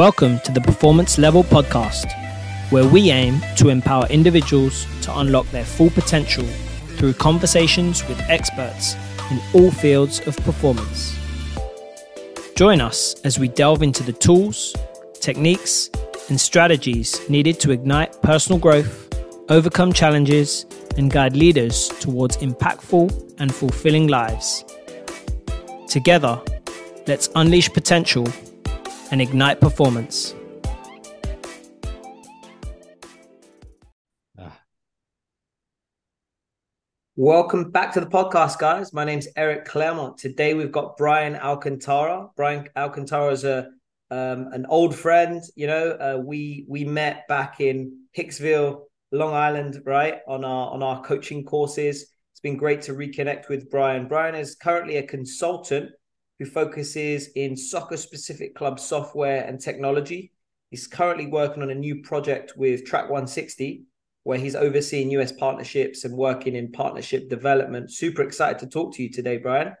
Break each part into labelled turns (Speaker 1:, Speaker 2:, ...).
Speaker 1: Welcome to the Performance Level Podcast, where we aim to empower individuals to unlock their full potential through conversations with experts in all fields of performance. Join us as we delve into the tools, techniques, and strategies needed to ignite personal growth, overcome challenges, and guide leaders towards impactful and fulfilling lives. Together, let's unleash potential and ignite performance. Welcome back to the podcast, guys. My name's Eric Claremont. Today we've got Bryan Alcantara. Bryan Alcantara is a um, an old friend. You know, uh, we we met back in Hicksville, Long Island, right on our on our coaching courses. It's been great to reconnect with Bryan. Bryan is currently a consultant who focuses in soccer specific club software and technology. He's currently working on a new project with Track 160, where he's overseeing US partnerships and working in partnership development. Super excited to talk to you today, Bryan.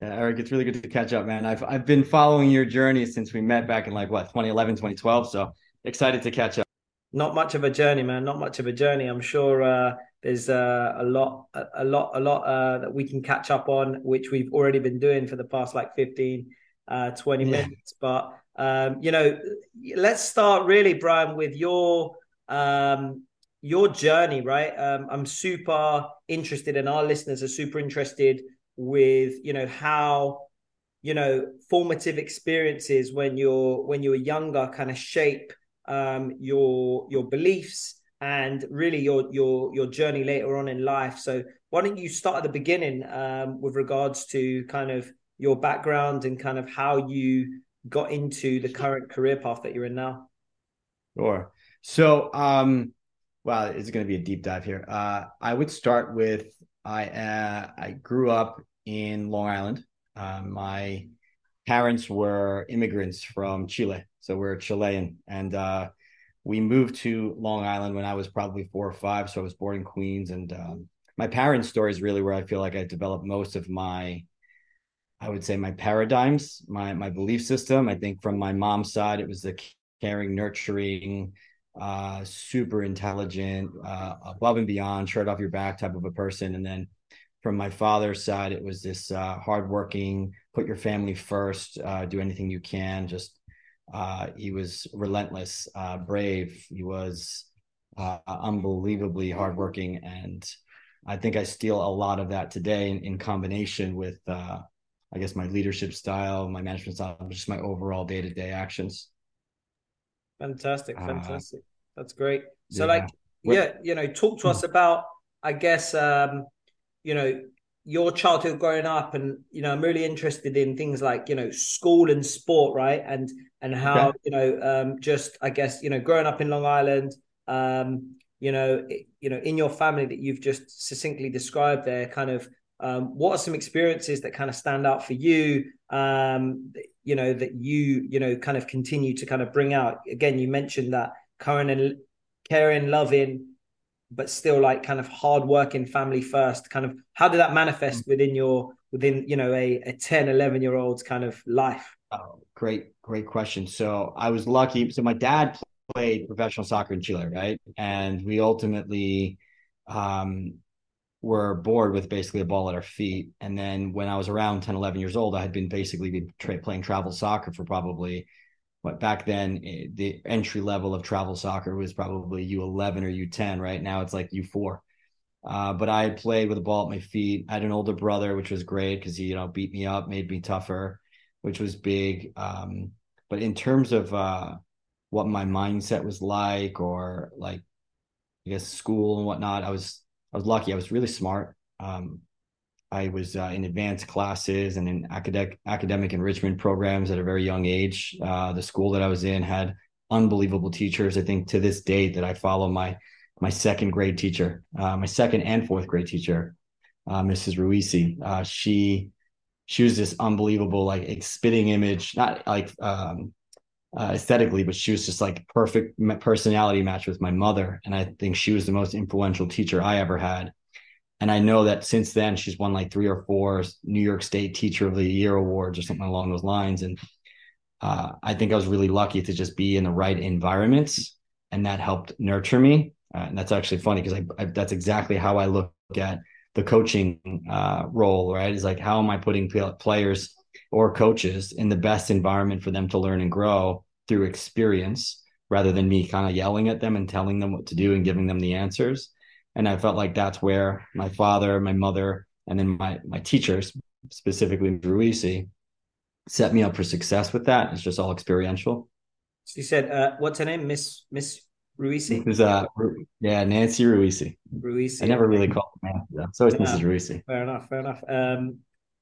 Speaker 2: Yeah, Eric, it's really good to catch up, man. I've I've been following your journey since we met back in like what 2011, 2012. So excited to catch up.
Speaker 1: Not much of a journey, man. Not much of a journey. I'm sure uh, there's uh, a lot, a, lot, a lot uh, that we can catch up on, which we've already been doing for the past like 15, uh, 20 yeah. minutes. But um, you know, let's start really, Bryan, with your um, your journey. Right, um, I'm super interested, and our listeners are super interested with you know how you know formative experiences when you're when you're younger kind of shape um, your your beliefs and really your your your journey later on in life. So why don't you start at the beginning um, with regards to kind of your background and kind of how you got into the current career path that you're in now?
Speaker 2: Sure. So, um, well, it's going to be a deep dive here. Uh, I would start with I uh, I grew up in Long Island. Uh, my parents were immigrants from Chile, so we're Chilean, and uh, we moved to Long Island when I was probably four or five. So I was born in Queens, and um, my parents' story is really where I feel like I developed most of my, I would say, my paradigms, my my belief system. I think from my mom's side, it was the caring, nurturing, uh, super intelligent, uh, above and beyond, shirt off your back type of a person, and then from my father's side, it was this uh, hardworking, put your family first, uh, do anything you can, just uh, he was relentless, uh, brave. He was uh, unbelievably hardworking, and I think I steal a lot of that today in, in combination with, uh, I guess, my leadership style, my management style, just my overall day to day actions.
Speaker 1: Fantastic, uh, fantastic. That's great. So, yeah. like, yeah, you know, talk to us about, I guess, um, you know, your childhood growing up and you know i'm really interested in things like you know school and sport right and and how okay. you know um just i guess you know growing up in long island um you know it, you know in your family that you've just succinctly described there kind of um what are some experiences that kind of stand out for you um you know that you you know kind of continue to kind of bring out again you mentioned that caring and caring loving but still like kind of hard working family first kind of how did that manifest mm. within your within you know a, a 10 11 year old's kind of life?
Speaker 2: Oh great great question. So i was lucky so my dad played professional soccer in chile right? And we ultimately um were bored with basically a ball at our feet. And then when i was around 10 11 years old i had been basically been tra- playing travel soccer for probably but back then eh, the entry level of travel soccer was probably U11 or U10. Right now it's like U4. Uh, but I played with a ball at my feet. I had an older brother, which was great because he, you know, beat me up, made me tougher, which was big. Um, but in terms of uh, what my mindset was like, or like, I guess school and whatnot, I was I was lucky. I was really smart. Um, I was uh, in advanced classes and in academic academic enrichment programs at a very young age. Uh, the school that I was in had unbelievable teachers. I think to this date that I follow my my second grade teacher, uh, my second and fourth grade teacher, uh, Mrs. Ruisi. Uh, she she was this unbelievable like spitting image, not like um, uh, aesthetically, but she was just like perfect personality match with my mother. And I think she was the most influential teacher I ever had and I know that since then she's won like three or four New York State Teacher of the Year awards or something along those lines. And uh, I think I was really lucky to just be in the right environments, and that helped nurture me. Uh, and that's actually funny because that's exactly how I look at the coaching uh, role. Right, is like how am I putting players or coaches in the best environment for them to learn and grow through experience, rather than me kind of yelling at them and telling them what to do and giving them the answers. And I felt like that's where my father, my mother, and then my my teachers, specifically Ruisi, set me up for success with that. It's just all experiential.
Speaker 1: So you said, uh, what's her name? Miss Miss Ruisi?
Speaker 2: Is uh yeah, Nancy Ruisi.
Speaker 1: Ruisi.
Speaker 2: I never really called her Nancy though. So it's yeah, Mrs. Ruisi.
Speaker 1: Fair enough, fair enough. Um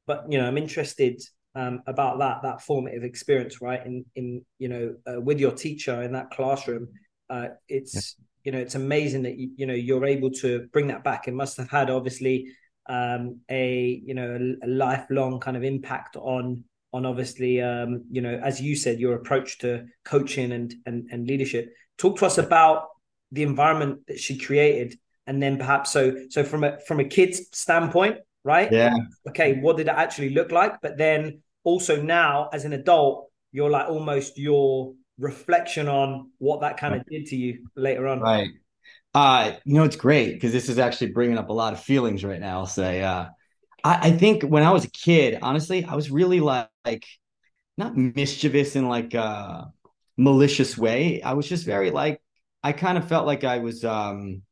Speaker 1: but you know, I'm interested um about that that formative experience, right? In in you know, uh, with your teacher in that classroom. Uh it's. You know, it's amazing that you, you know you're able to bring that back. It must have had obviously um a you know a, a lifelong kind of impact on on obviously um, you know as you said your approach to coaching and, and and leadership. Talk to us about the environment that she created and then perhaps so so from a from a kid's standpoint right?
Speaker 2: Yeah.
Speaker 1: Okay what did it actually look like? But then also now as an adult you're like almost your reflection on what that kind of did to you later on
Speaker 2: right uh you know it's great because this is actually bringing up a lot of feelings right now i'll say uh I, I think when I was a kid, honestly, I was really like, like not mischievous in like a malicious way. I was just very like I kind of felt like I was um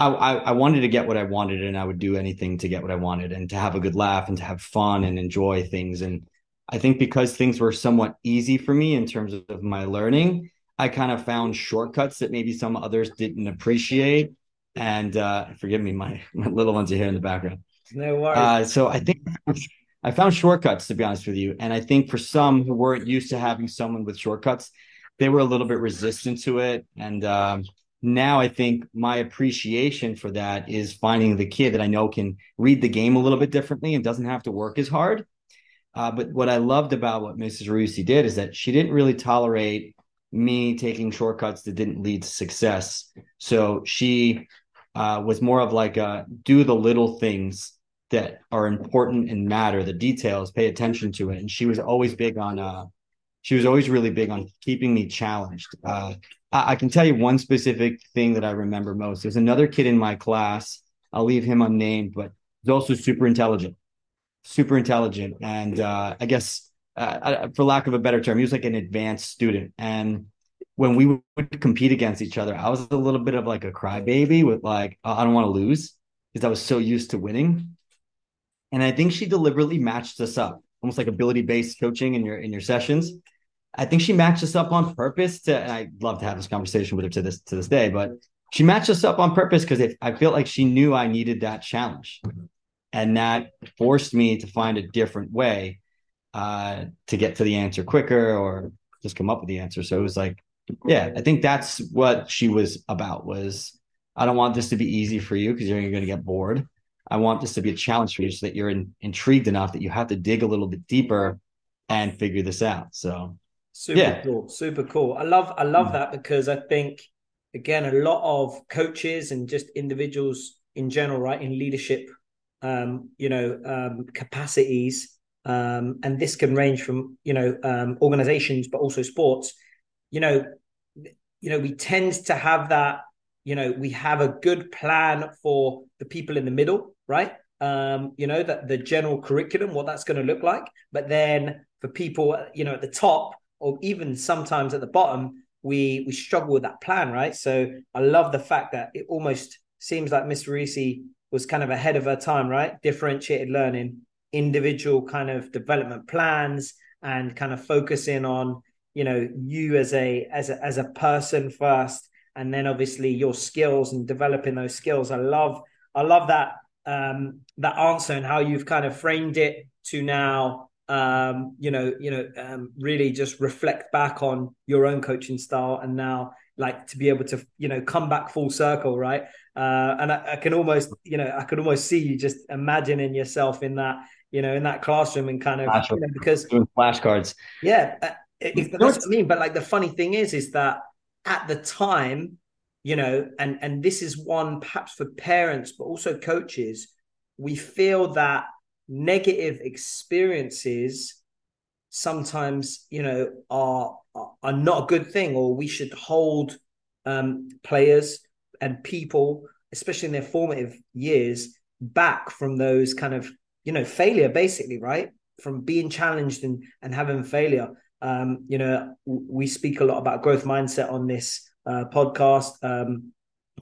Speaker 2: I, I, I wanted to get what I wanted and I would do anything to get what I wanted and to have a good laugh and to have fun and enjoy things. And I think because things were somewhat easy for me in terms of my learning, I kind of found shortcuts that maybe some others didn't appreciate. And uh, forgive me, my my little ones are here in the background.
Speaker 1: No worries.
Speaker 2: Uh, so I think I found shortcuts to be honest with you, and I think for some who weren't used to having someone with shortcuts, they were a little bit resistant to it. And um, now I think my appreciation for that is finding the kid that I know can read the game a little bit differently and doesn't have to work as hard. Uh, but what I loved about what Mrs. Ruisi did is that she didn't really tolerate me taking shortcuts that didn't lead to success. So she uh, was more of like a do the little things that are important and matter, the details, pay attention to it. And she was always big on, uh, she was always really big on keeping me challenged. Uh, I, I, can tell you one specific thing that I remember most. There's another kid in my class. I'll leave him unnamed, but he's also super intelligent, super intelligent. And uh, I guess, uh, for lack of a better term, he was like an advanced student. And when we would compete against each other, I was a little bit of like a crybaby with like, I don't want to lose because I was so used to winning. And I think she deliberately matched us up, almost like ability based coaching in your in your sessions. I think she matched us up on purpose to. And I'd love to have this conversation with her to this to this day, but she matched us up on purpose because I feel like she knew I needed that challenge, and that forced me to find a different way uh, to get to the answer quicker or just come up with the answer. So it was like, yeah, I think that's what she was about. Was I don't want this to be easy for you because you're going to get bored. I want this to be a challenge for you so that you're in, intrigued enough that you have to dig a little bit deeper and figure this out. So
Speaker 1: super yeah. cool, super cool. I love I love mm that because I think again a lot of coaches and just individuals in general, right, in leadership, um, you know, um, capacities, um, and this can range from you know um, organizations, but also sports. You know, you know, we tend to have that. You know, we have a good plan for the people in the middle right? Um, you know, that the general curriculum, what that's going to look like. But then for people, you know, at the top or even sometimes at the bottom, we we struggle with that plan, right? So I love the fact that it almost seems like Miss Ruisi was kind of ahead of her time, right? Differentiated learning, individual kind of development plans, and kind of focusing on you know you as a as a as a person first, and then obviously your skills and developing those skills. I love I love that um, that answer and how you've kind of framed it to now um, you know you know um, really just reflect back on your own coaching style and now like to be able to you know come back full circle right? Uh, and I, I, can almost you know i could almost see you just imagining yourself in that you know in that classroom and kind of you know, because
Speaker 2: doing flashcards.
Speaker 1: Yeah uh, it, that's what i mean but like the funny thing is is that at the time you know and and this is one perhaps for parents but also coaches we feel that negative experiences sometimes you know are are not a good thing, or we should hold um, players and people, especially in their formative years, back from those kind of you know failure, basically, right? From being challenged and and having failure. Um, you know, we speak a lot about growth mindset on this uh, podcast. Um,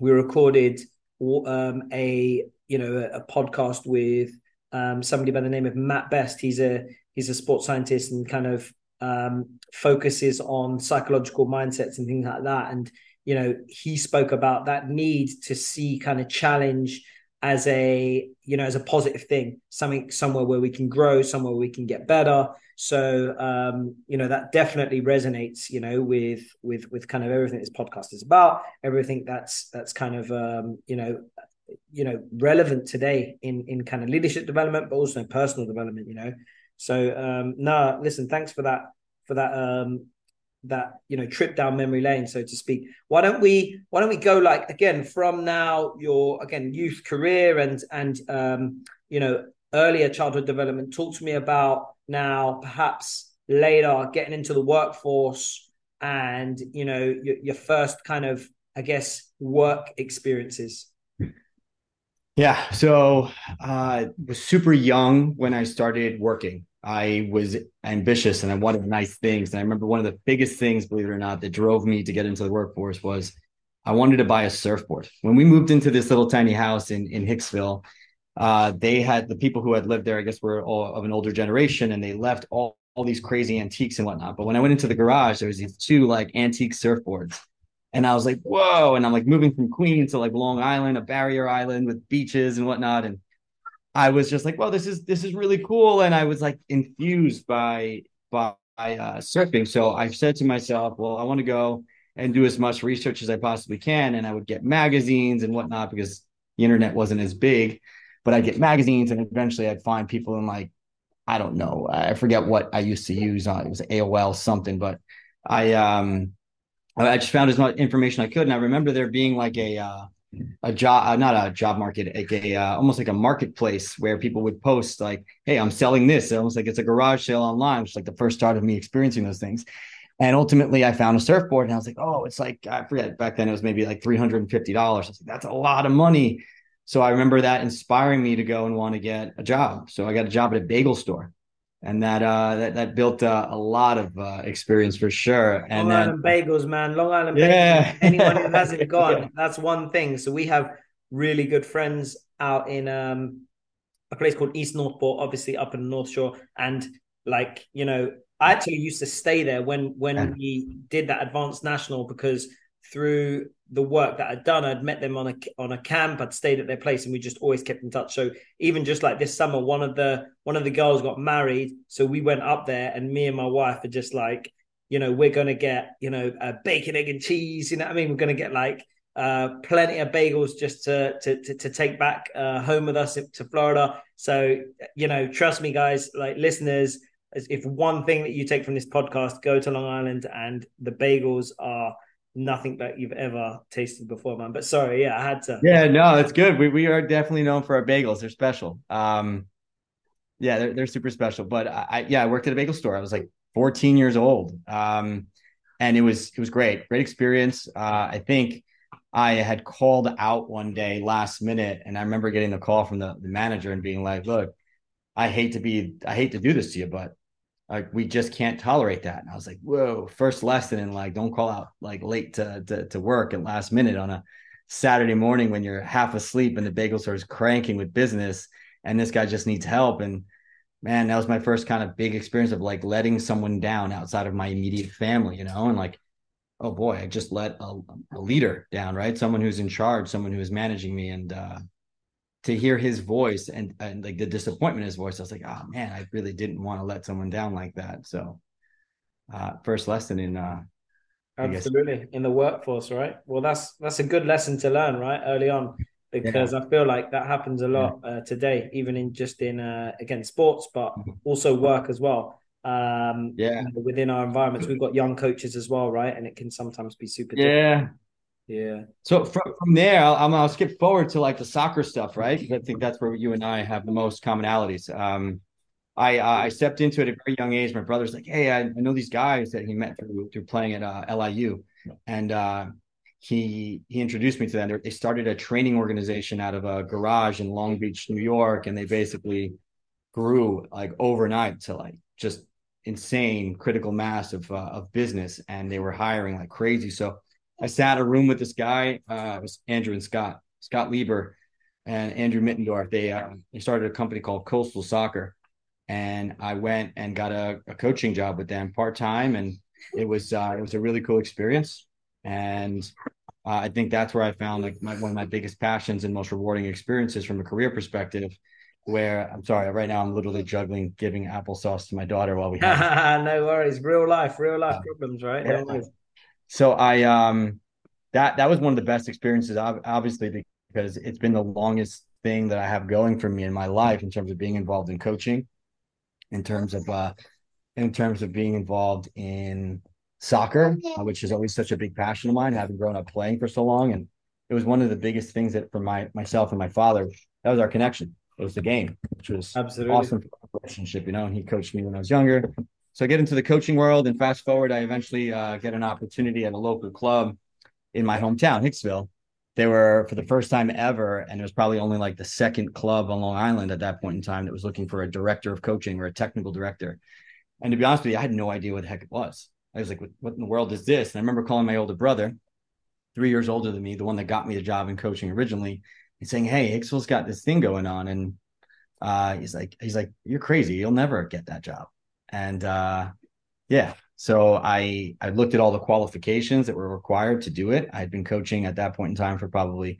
Speaker 1: we recorded um, a you know a, a podcast with um, somebody by the name of Matt Best. He's a he's a sports scientist and kind of um, focuses on psychological mindsets and things like that. And you know, he spoke about that need to see kind of challenge as a you know as a positive thing, something somewhere where we can grow, somewhere we can get better. So um, you know that definitely resonates, you know, with with with kind of everything this podcast is about, everything that's that's kind of um, you know you know relevant today in in kind of leadership development, but also in personal development. You know, so um, no, listen, thanks for that for that um, that you know trip down memory lane, so to speak. Why don't we why don't we go like again from now your again youth career and and um, you know earlier childhood development. Talk to me about now perhaps later getting into the workforce and you know your, your first kind of I guess work experiences.
Speaker 2: Yeah, so I uh, was super young when I started working. I was ambitious and I wanted nice things. And I remember one of the biggest things, believe it or not, that drove me to get into the workforce was I wanted to buy a surfboard. When we moved into this little tiny house in, in Hicksville, uh, they had the people who had lived there, I guess, were all of an older generation and they left all, all these crazy antiques and whatnot. But when I went into the garage, there was these two like antique surfboards. And I was like, whoa. And I'm like moving from Queens to like Long Island, a barrier island with beaches and whatnot. And I was just like, well, this is this is really cool, and I was like infused by by uh, surfing. So I said to myself, well, I want to go and do as much research as I possibly can, and I would get magazines and whatnot because the internet wasn't as big, but I'd get magazines, and eventually I'd find people in like I don't know, I forget what I used to use on it was AOL something, but I um I just found as much information I could, and I remember there being like a uh, a job uh, not a job market like a uh, almost like a marketplace where people would post like hey i'm selling this. Almost like it's a garage sale online which is like the first start of me experiencing those things. And ultimately i found a surfboard and i was like oh it's like i forget back then it was maybe like $350 i was like that's a lot of money. So i remember that inspiring me to go and want to get a job. So i got a job at a bagel store and that uh that, that built uh, a lot of uh, experience for sure and
Speaker 1: long
Speaker 2: then,
Speaker 1: island bagels man long island
Speaker 2: yeah
Speaker 1: bagels. anyone who hasn't gone yeah. that's one thing so we have really good friends out in um a place called east northport obviously up in the north shore and like you know i actually used to stay there when when yeah. we did that advanced national because through the work that I'd done, I'd met them on a on a camp. I'd stayed at their place, and we just always kept in touch. So even just like this summer, one of the one of the girls got married, so we went up there, and me and my wife are just like, you know, we're gonna get you know a bacon, egg, and cheese. You know, what I mean, we're gonna get like uh, plenty of bagels just to to to, to take back uh, home with us to Florida. So you know, trust me, guys, like listeners. If one thing that you take from this podcast, go to Long Island, and the bagels are nothing that you've ever tasted before, man. But sorry, yeah, I had to.
Speaker 2: Yeah, no, it's good. We we are definitely known for our bagels. They're special. Um, yeah, they're they're super special. But I yeah, I worked at a bagel store. I was like 14 years old. Um, and it was it was great, great experience. Uh, I think I had called out one day last minute, and I remember getting the call from the, the manager and being like, "Look, I hate to be, I hate to do this to you, but like we just can't tolerate that. And I was like, whoa, first lesson and like don't call out like late to, to to work at last minute on a Saturday morning when you're half asleep and the bagel store is cranking with business and this guy just needs help. And man, that was my first kind of big experience of like letting someone down outside of my immediate family, you know, and like, oh boy, I just let a, a leader down, right? Someone who's in charge, someone who is managing me. And uh to hear his voice and, and like the disappointment in his voice, I was like, oh man, I really didn't want to let someone down like that. So, uh, first lesson in, uh,
Speaker 1: absolutely in the workforce, right? Well, that's that's a good lesson to learn, right, early on, because yeah. I feel like that happens a lot uh, today, even in just in uh, again sports, but mm-hmm. also work as well. Um,
Speaker 2: yeah,
Speaker 1: within our environments, we've got young coaches as well, right? And it can sometimes be super.
Speaker 2: Yeah,
Speaker 1: difficult. Yeah.
Speaker 2: So from, from there, I'll, I'll skip forward to like the soccer stuff, right? Because I think that's where you and I have the most commonalities. Um, I uh, I stepped into it at a very young age. My brother's like, "Hey, I, I know these guys that he met through through playing at uh, LIU," and uh, he he introduced me to them. They started a training organization out of a garage in Long Beach, New York, and they basically grew like overnight to like just insane critical mass of uh, of business, and they were hiring like crazy. So I sat in a room with this guy. Uh, it was Andrew and Scott, Scott Lieber, and Andrew Mittendorf. They uh, they started a company called Coastal Soccer, and I went and got a, a coaching job with them part time, and it was uh, it was a really cool experience. And uh, I think that's where I found like my, one of my biggest passions and most rewarding experiences from a career perspective where I'm sorry, right now I'm literally juggling giving applesauce to my daughter while we
Speaker 1: have no worries. Real life, real life problems, right?
Speaker 2: So I um that that was one of the best experiences obviously because it's been the longest thing that I have going for me in my life in terms of being involved in coaching, in terms of uh in terms of being involved in soccer, uh, which is always such a big passion of mine, having grown up playing for so long. And it was one of the biggest things that for my myself and my father, that was our connection it was the game, which was Absolutely. awesome relationship, you know. And he coached me when I was younger. So I get into the coaching world, and fast forward, I eventually uh, get an opportunity at a local club in my hometown, Hicksville. They were for the first time ever, and it was probably only like the second club on Long Island at that point in time that was looking for a director of coaching or a technical director. And to be honest with you, I had no idea what the heck it was. I was like, what, in the world is this? And I remember calling my older brother, three years older than me, the one that got me the job in coaching originally, and saying, "Hey, Hicksville's got this thing going on," and uh, he's like, "He's like, you're crazy. You'll never get that job." And uh, yeah, so I I looked at all the qualifications that were required to do it. I had been coaching at that point in time for probably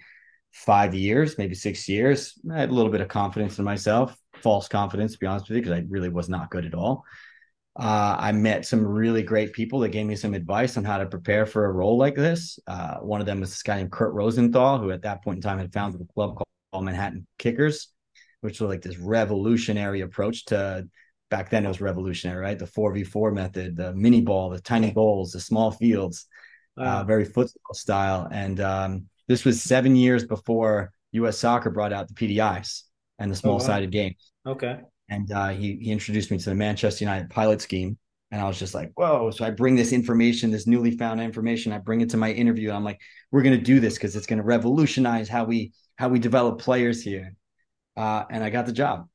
Speaker 2: five years, maybe six years. I had a little bit of confidence in myself, false confidence, to be honest with you, because I really was not good at all. Uh, I met some really great people that gave me some advice on how to prepare for a role like this. Uh, one of them was this guy named Kurt Rosenthal, who at that point in time had founded a club called Manhattan Kickers, which was like this revolutionary approach to back then it was revolutionary, right? The 4v4 method, the mini ball, the tiny goals, the small fields, uh, wow. uh, very football style. And um, this was seven years before US soccer brought out the PDIs and the small sided oh, wow. games.
Speaker 1: Okay
Speaker 2: and uh, he he introduced me to the Manchester United pilot scheme, and I was just like, whoa! So I bring this information, this newly found information, I bring it to my interview, and I'm like, we're gonna do this because it's gonna revolutionize how we how we develop players here, uh, and I got the job,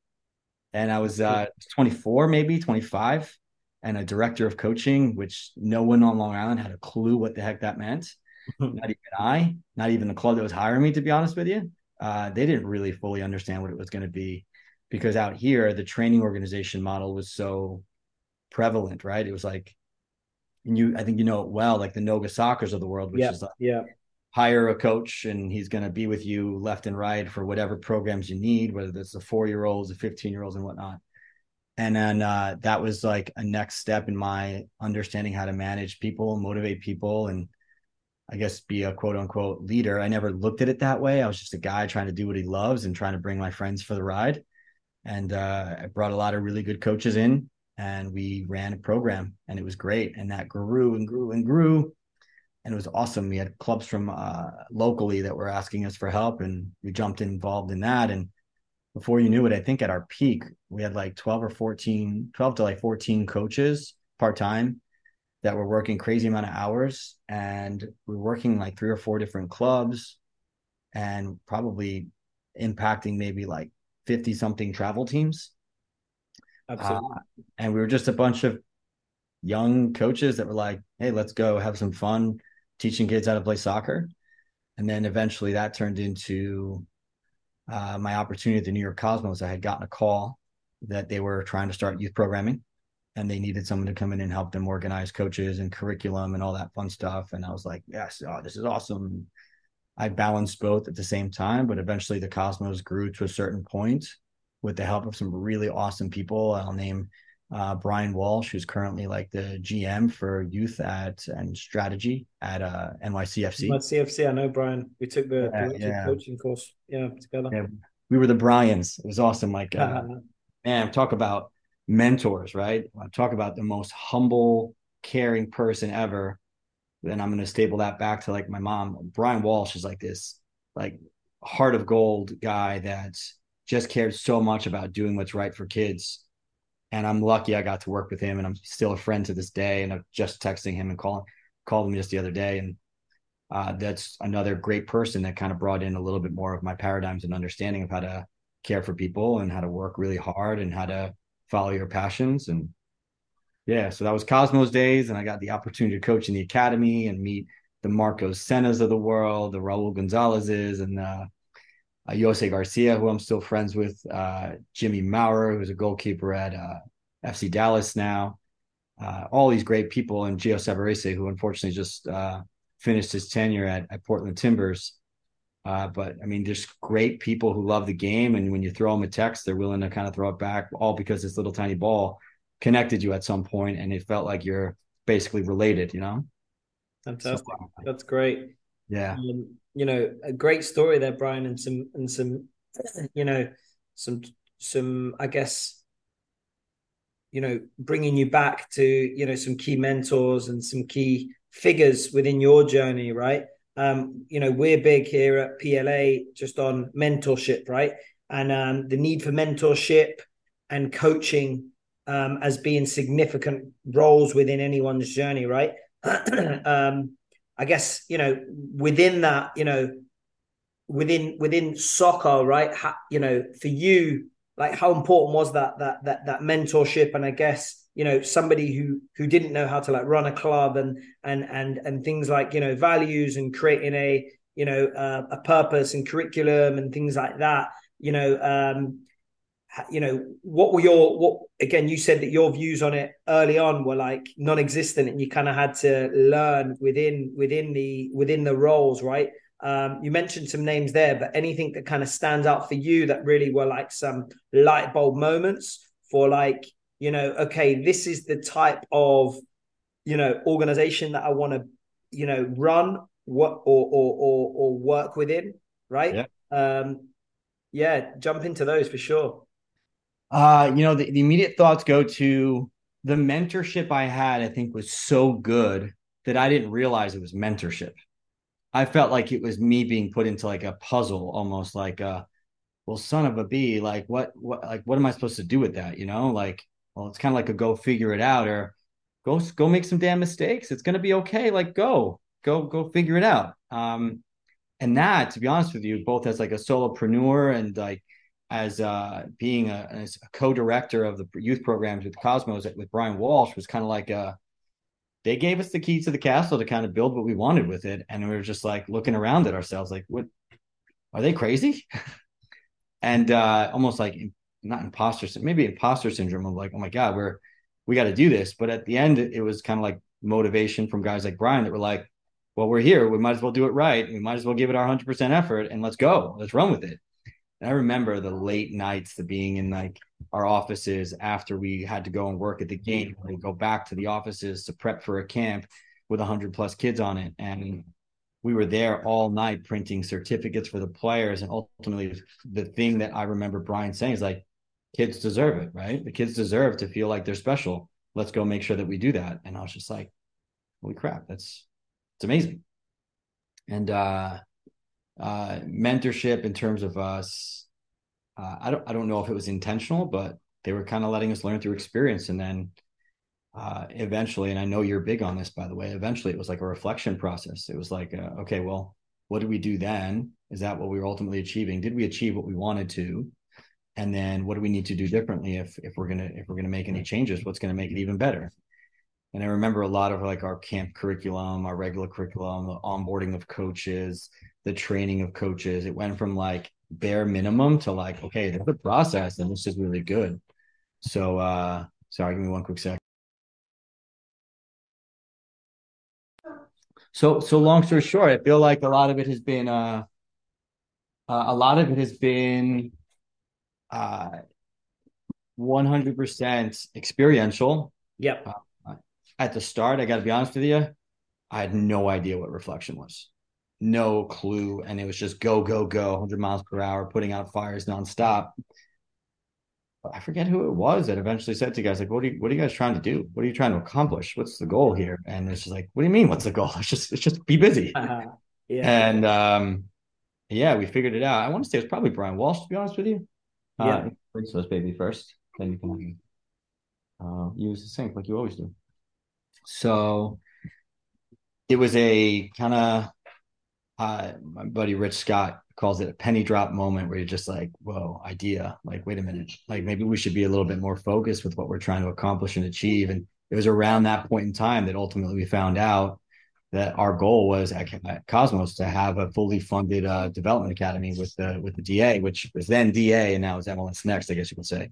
Speaker 2: and I was uh, 24, maybe 25, and a director of coaching, which no one on Long Island had a clue what the heck that meant. not even I, not even the club that was hiring me, to be honest with you. Uh, they didn't really fully understand what it was going to be because out here the training organization model was so prevalent, right? It was like, and you, I think you know it well, like the Noga Soccers of the world, which
Speaker 1: yeah,
Speaker 2: is like,
Speaker 1: yeah,
Speaker 2: hire a coach and he's going to be with you left and right for whatever programs you need, whether it's the four year olds, the 15 year olds, and whatnot. And then uh, that was like a next step in my understanding how to manage people, motivate people, and I guess be a quote unquote leader. I never looked at it that way. I was just a guy trying to do what he loves and trying to bring my friends for the ride and uh, I brought a lot of really good coaches in, and we ran a program, and it was great, and that grew and grew and grew, and it was awesome. We had clubs from uh, locally that were asking us for help, and we jumped involved in that, and before you knew it, I think at our peak we had like twelve or 14, 12 to like fourteen coaches part time that were working crazy amount of hours, and we are working like three or four different clubs, and probably impacting maybe like 50 something travel teams.
Speaker 1: Absolutely. Uh,
Speaker 2: and we were just a bunch of young coaches that were like, hey, let's go have some fun teaching kids how to play soccer. And then eventually that turned into uh, my opportunity at the New York Cosmos. I had gotten a call that they were trying to start youth programming and they needed someone to come in and help them organize coaches and curriculum and all that fun stuff. And I was like, yes, oh, this is awesome. I balanced both at the same time, but eventually the Cosmos grew to a certain point with the help of some really awesome people. I'll name uh, Brian Walsh, who's currently like the GM for youth at and strategy at uh, NYCFC.
Speaker 1: NYCFC, I know Brian. We took the, yeah, the yeah. coaching course, yeah, together. Yeah,
Speaker 2: we were the Bryans. It was awesome. Like, uh, man, talk about mentors, right? Talk about the most humble, caring person ever then I'm going to staple that back to like my mom. Brian Walsh is like this, like heart of gold guy that just cared so much about doing what's right for kids. And I'm lucky I got to work with him, and I'm still a friend to this day. And I'm just texting him and calling called him just the other day, and uh, that's another great person that kind of brought in a little bit more of my paradigms and understanding of how to care for people and how to work really hard and how to follow your passions and yeah so that was cosmos days and i got the opportunity to coach in the academy and meet the marcos sennas of the world the raul gonzalez's and uh, uh, Jose Garcia, who I'm still friends with, uh, Jimmy Maurer, who's a goalkeeper at uh, FC Dallas now, uh, all these great people, and Gio Savarese, who unfortunately just uh, finished his tenure at, at Portland Timbers. Uh, but I mean, there's great people who love the game, and when you throw them a text, they're willing to kind of throw it back, all because this little tiny ball connected you at some point, and it felt like you're basically related, you know.
Speaker 1: Fantastic. So, That's great.
Speaker 2: Yeah.
Speaker 1: Um, you know, a great story there, Bryan, and some and some, you know, some some I guess, you know, bringing you back to you know some key mentors and some key figures within your journey, right? Um, you know, we're big here at PLA just on mentorship, right? And um, the need for mentorship and coaching um, as being significant roles within anyone's journey, right? um, I guess you know within that, you know, within within soccer, right? How, you know, for you, like how important was that that that that mentorship? And I guess you know somebody who who didn't know how to like run a club and and and and things like you know values and creating a you know uh, a purpose and curriculum and things like that. You know, um, you know what were your what again you said that your views on it early on were like non-existent and you kind of had to learn within within the within the roles right? Um, you mentioned some names there but anything that kind of stands out for you that really were like some light bulb moments for like you know okay this is the type of you know organization that i want to you know run what or or or, or work within right? Yeah. um yeah jump into those for sure
Speaker 2: uh, you know, the, the immediate thoughts go to the mentorship I had, I think was so good that I didn't realize it was mentorship. I felt like it was me being put into like a puzzle, almost like a well, son of a bee, like what what like what am I supposed to do with that? You know, like, well, it's kind of like a go figure it out or go go make some damn mistakes. It's gonna be okay. Like go, go, go figure it out. Um, and that, to be honest with you, both as like a solopreneur and like as uh, being a, as a, co-director of the youth programs with Cosmos with Brian Walsh was kind of like a uh, they gave us the keys to the castle to kind of build what we wanted with it. And we were just like looking around at ourselves like what are they crazy? And uh, almost like not imposter maybe imposter syndrome of like oh my god we're we got to do this. But at the end it, was kind of like motivation from guys like Brian that were like well we're here. We might as well do it right. We might as well give it our 100% effort and let's go. Let's run with it and I remember the late nights, the being in like our offices after we had to go and work at the game, we go back to the offices to prep for a camp with a hundred plus kids on it. And we were there all night printing certificates for the players. And ultimately the thing that I remember Brian saying is like, kids deserve it, right? The kids deserve to feel like they're special. Let's go make sure that we do that. And I was just like, holy crap, that's it's amazing. And uh uh, mentorship in terms of us. Uh, I don't I don't know if it was intentional, but they were kind of letting us learn through experience, and then uh, eventually, and I know you're big on this, by the way. Eventually, it was like a reflection process. It was like, uh, okay, well, what did we do then? Is that what we were ultimately achieving? Did we achieve what we wanted to? And then, what do we need to do differently if if we're gonna if we're gonna make any changes? What's gonna make it even better? And I remember a lot of like our camp curriculum, our regular curriculum, the onboarding of coaches, the training of coaches. It went from like bare minimum to like, okay, there's a process and this is really good. So uh sorry, give me one quick sec. So so long story short, I feel like a lot of it has been uh, uh a lot of it has been uh 100% experiential.
Speaker 1: Yep.
Speaker 2: Uh, at the start, I got to be honest with you, I had no idea what reflection was. No clue. And it was just go, go, go, 100 miles per hour, putting out fires nonstop. I forget who it was that eventually said to guys, like, what are you, what are you guys trying to do? What are you trying to accomplish? What's the goal here? And it's just like, what do you mean? What's the goal? It's just, it's just be busy. Uh-huh. Yeah. And, um, yeah, we figured it out. I want to say it was probably Brian Walsh, to be honest with you.
Speaker 1: Yeah. Uh,
Speaker 2: those baby first. Then you can uh, use the sink like you always do. So it was a kind of uh, my buddy Rich Scott calls it a penny drop moment where you're just like, whoa, idea. Like, wait a minute. Like maybe we should be a little bit more focused with what we're trying to accomplish and achieve. And it was around that point in time that ultimately we found out that our goal was at, Cosmos to have a fully funded uh, development academy with the with the DA, which was then DA and now is MLS Next, I guess you could say.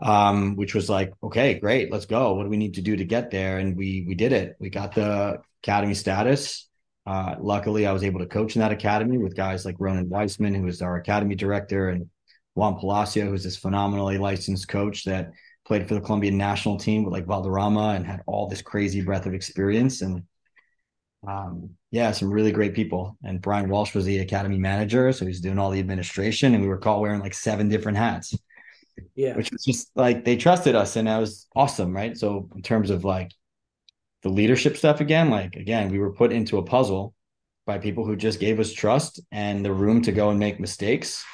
Speaker 2: Um, which was like, okay, great, let's go. What do we need to do to get there? And we we did it. We got the academy status uh, luckily, I was able to coach in that academy with guys like Ronan Weissman, who is our academy director, and Juan Palacio, who's this phenomenally licensed coach that played for the Colombian national team with like Valderrama and had all this crazy breadth of experience. And um, yeah, some really great people. And Brian Walsh was the academy manager, so he's doing all the administration, and we were caught wearing like seven different hats.
Speaker 1: Yeah,
Speaker 2: which was just like they trusted us, and that was awesome, right? So in terms of like the leadership stuff again, like again, we were put into a puzzle by people who just gave us trust and the room to go and make mistakes.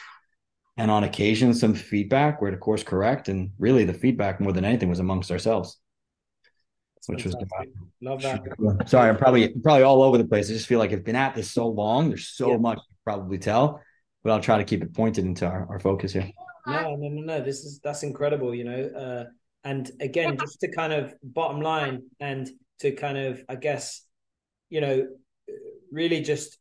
Speaker 2: And on occasion, some feedback where to course correct. And really, the feedback more than anything was amongst ourselves, That's which fantastic. was
Speaker 1: love that.
Speaker 2: Sorry, I'm probably probably all over the place. I just feel like I've been at this so long. There's so yeah. much to probably tell, but I'll try to keep it pointed into our, our focus here.
Speaker 1: No, no, no, no. This is that's incredible. You know, uh, and again, just to kind of bottom line and to kind of, I guess, you know, really just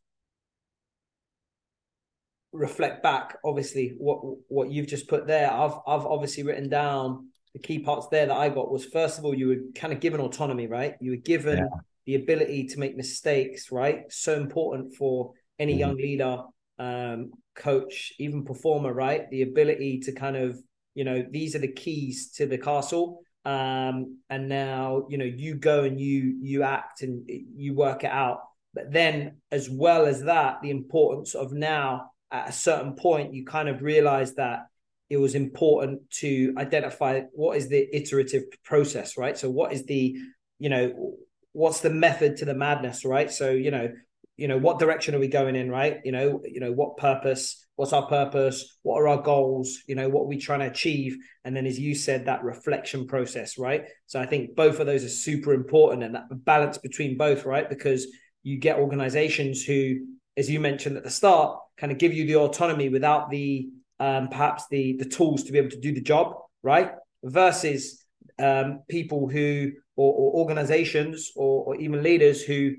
Speaker 1: reflect back. Obviously, what what you've just put there, I've I've obviously written down the key parts there that I got was first of all, you were kind of given autonomy, right? You were given yeah. the ability to make mistakes, right? So important for any mm-hmm. young leader, um, coach, even performer, right? The ability to kind of, you know, these are the keys to the castle um, and now you know you go and you you act and you work it out. But then as well as that the importance of now at a certain point you kind of realize that it was important to identify what is the iterative process right? So what is the you know what's the method to the madness right? So you know you know what direction are we going in right? You know you know what purpose what's our purpose? What are our goals? You know what are we trying to achieve? And then as you said that reflection process right? So i think both of those are super important and that balance between both right? Because you get organizations who as you mentioned at the start kind of give you the autonomy without the um, perhaps the the tools to be able to do the job right? Versus um, people who or, or organizations or, or even leaders who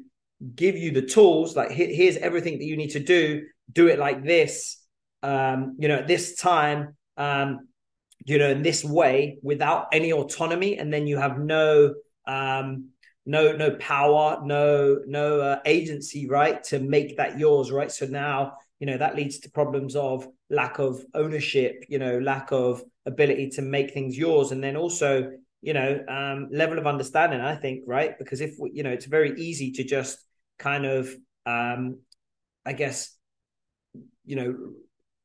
Speaker 1: give you the tools like here's everything that you need to do. Do it like this um you know at this time um you know in this way without any autonomy and then you have no um no no power no no uh, agency right to make that yours right? So now you know that leads to problems of lack of ownership you know lack of ability to make things yours and then also you know um level of understanding i think right? Because if you know it's very easy to just kind of um i guess you know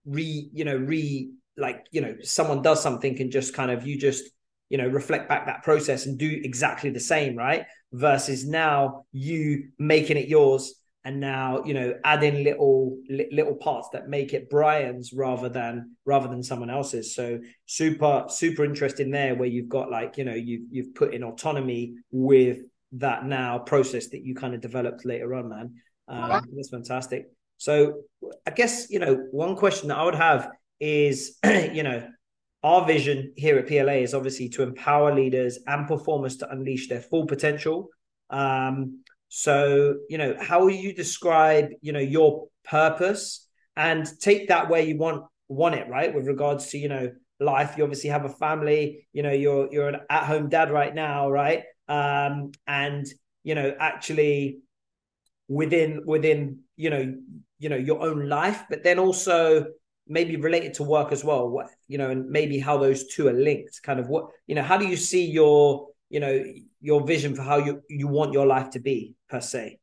Speaker 1: re you know re like you know someone does something and just kind of you just you know reflect back that process and do exactly the same right versus now you making it yours and now you know adding little little parts that make it bryan's rather than rather than someone else's so super super interesting there where you've got like you know you've you've put in autonomy with that now process that you kind of developed later on, man. Um, that's fantastic. So I guess, you know, one question that I would have is, you know, our vision here at PLA is obviously to empower leaders and performers to unleash their full potential. Um, so, you know, how will you describe, you know, your purpose and take that where you want want it, right? With regards to, you know, life. You obviously have a family, you know, you're you're an at-home dad right now, right? um, and you know actually within within you know you know your own life, but then also maybe related to work as well. What you know, and maybe how those two are linked. Kind of what you know. How do you see your you know your vision for how you you want your life to be per se?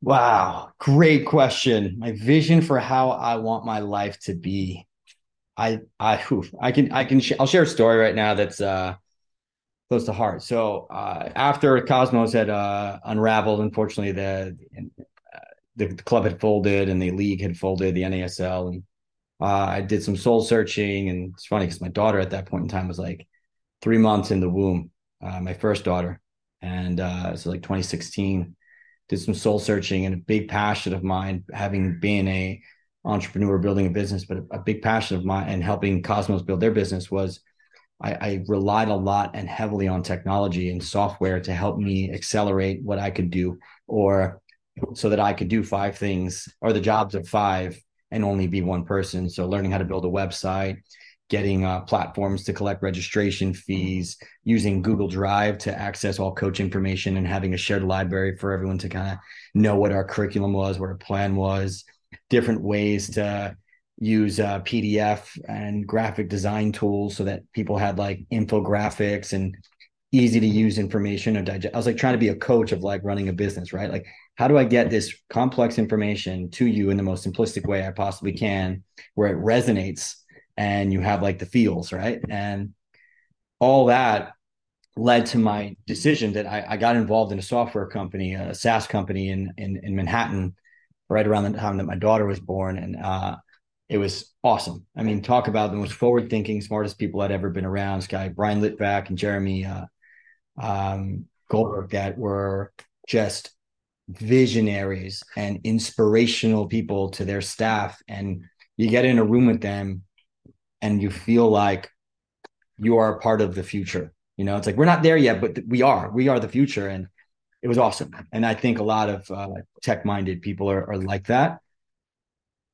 Speaker 2: Wow, great question. My vision for how I want my life to be. I I I can I can sh- I'll share a story right now that's uh close to heart. So uh, after Cosmos had uh, unraveled, unfortunately, the, the, the club had folded and the league had folded, the NASL, and uh, I did some soul searching. And it's funny because my daughter at that point in time was like, three months in the womb, uh, my first daughter, and uh, so like 2016. Did some soul searching and a big passion of mine, having been a entrepreneur building a business, but a, a big passion of mine and helping Cosmos build their business was I, I, relied a lot and heavily on technology and software to help me accelerate what I could do, or so that I could do five things or the jobs of five and only be one person. So learning how to build a website, getting uh, platforms to collect registration fees, using Google Drive to access all coach information, and having a shared library for everyone to kind of know what our curriculum was, what our plan was, different ways to use uh, PDF and graphic design tools so that people had like infographics and easy to use information or digest. I was like trying to be a coach of like running a business, right? Like, how do I get this complex information to you in the most simplistic way I possibly can, where it resonates and you have like the feels, right? And all that led to my decision that I, I got involved in a software company, a SaaS company in, in, in Manhattan, right around the time that my daughter was born. And uh, it was awesome. I mean, talk about the most forward thinking, smartest people I'd ever been around. This guy, Brian Litvak and Jeremy uh, um, Goldberg, that were just visionaries and inspirational people to their staff. And you get in a room with them and you feel like you are a part of the future. You know, it's like we're not there yet, but we are. We are the future. And it was awesome. And I think a lot of uh, tech minded people are, are like that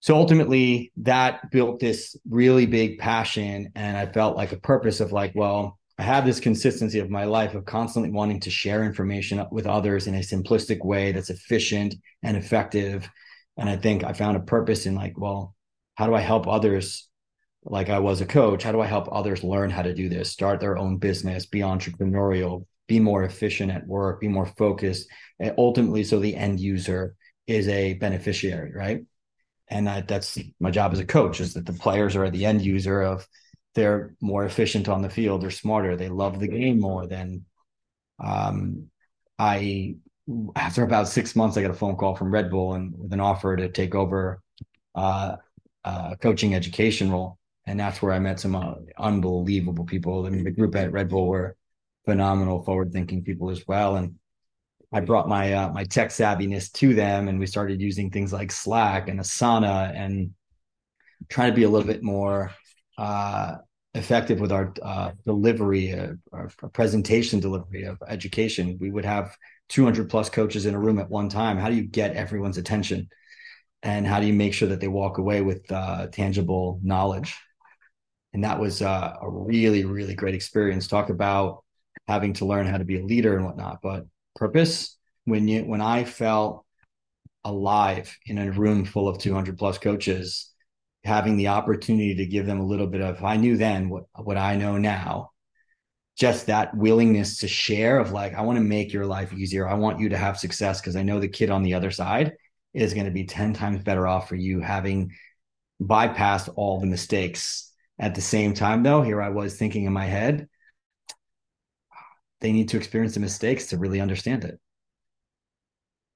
Speaker 2: so ultimately that built this really big passion and i felt like a purpose of like well i have this consistency of my life of constantly wanting to share information with others in a simplistic way that's efficient and effective. And i think i found a purpose in like well how do i help others? Like i was a coach. How do i help others learn how to do this start their own business be entrepreneurial be more efficient at work be more focused and ultimately so the end user is a beneficiary right? And I, that's my job as a coach is that the players are the end user of they're more efficient on the field they're smarter they love the game more than um, i after about six months i got a phone call from red bull and with an offer to take over uh, coaching education role. And that's where i met some uh, unbelievable people. I mean the group at red bull were phenomenal forward thinking people as well. And I brought my uh, my tech savviness to them, and we started using things like Slack and Asana, and trying to be a little bit more uh, effective with our uh, delivery, uh, our, presentation delivery of education. We would have 200 plus coaches in a room at one time. How do you get everyone's attention, and how do you make sure that they walk away with uh, tangible knowledge? And that was uh, a really, really great experience. Talk about having to learn how to be a leader and whatnot, but purpose when you when I felt alive in a room full of 200 plus coaches having the opportunity to give them a little bit of I knew then what what I know now just that willingness to share of like I want to make your life easier I want you to have success because I know the kid on the other side is going to be 10 times better off for you having bypassed all the mistakes at the same time though here I was thinking in my head they need to experience the mistakes to really understand it.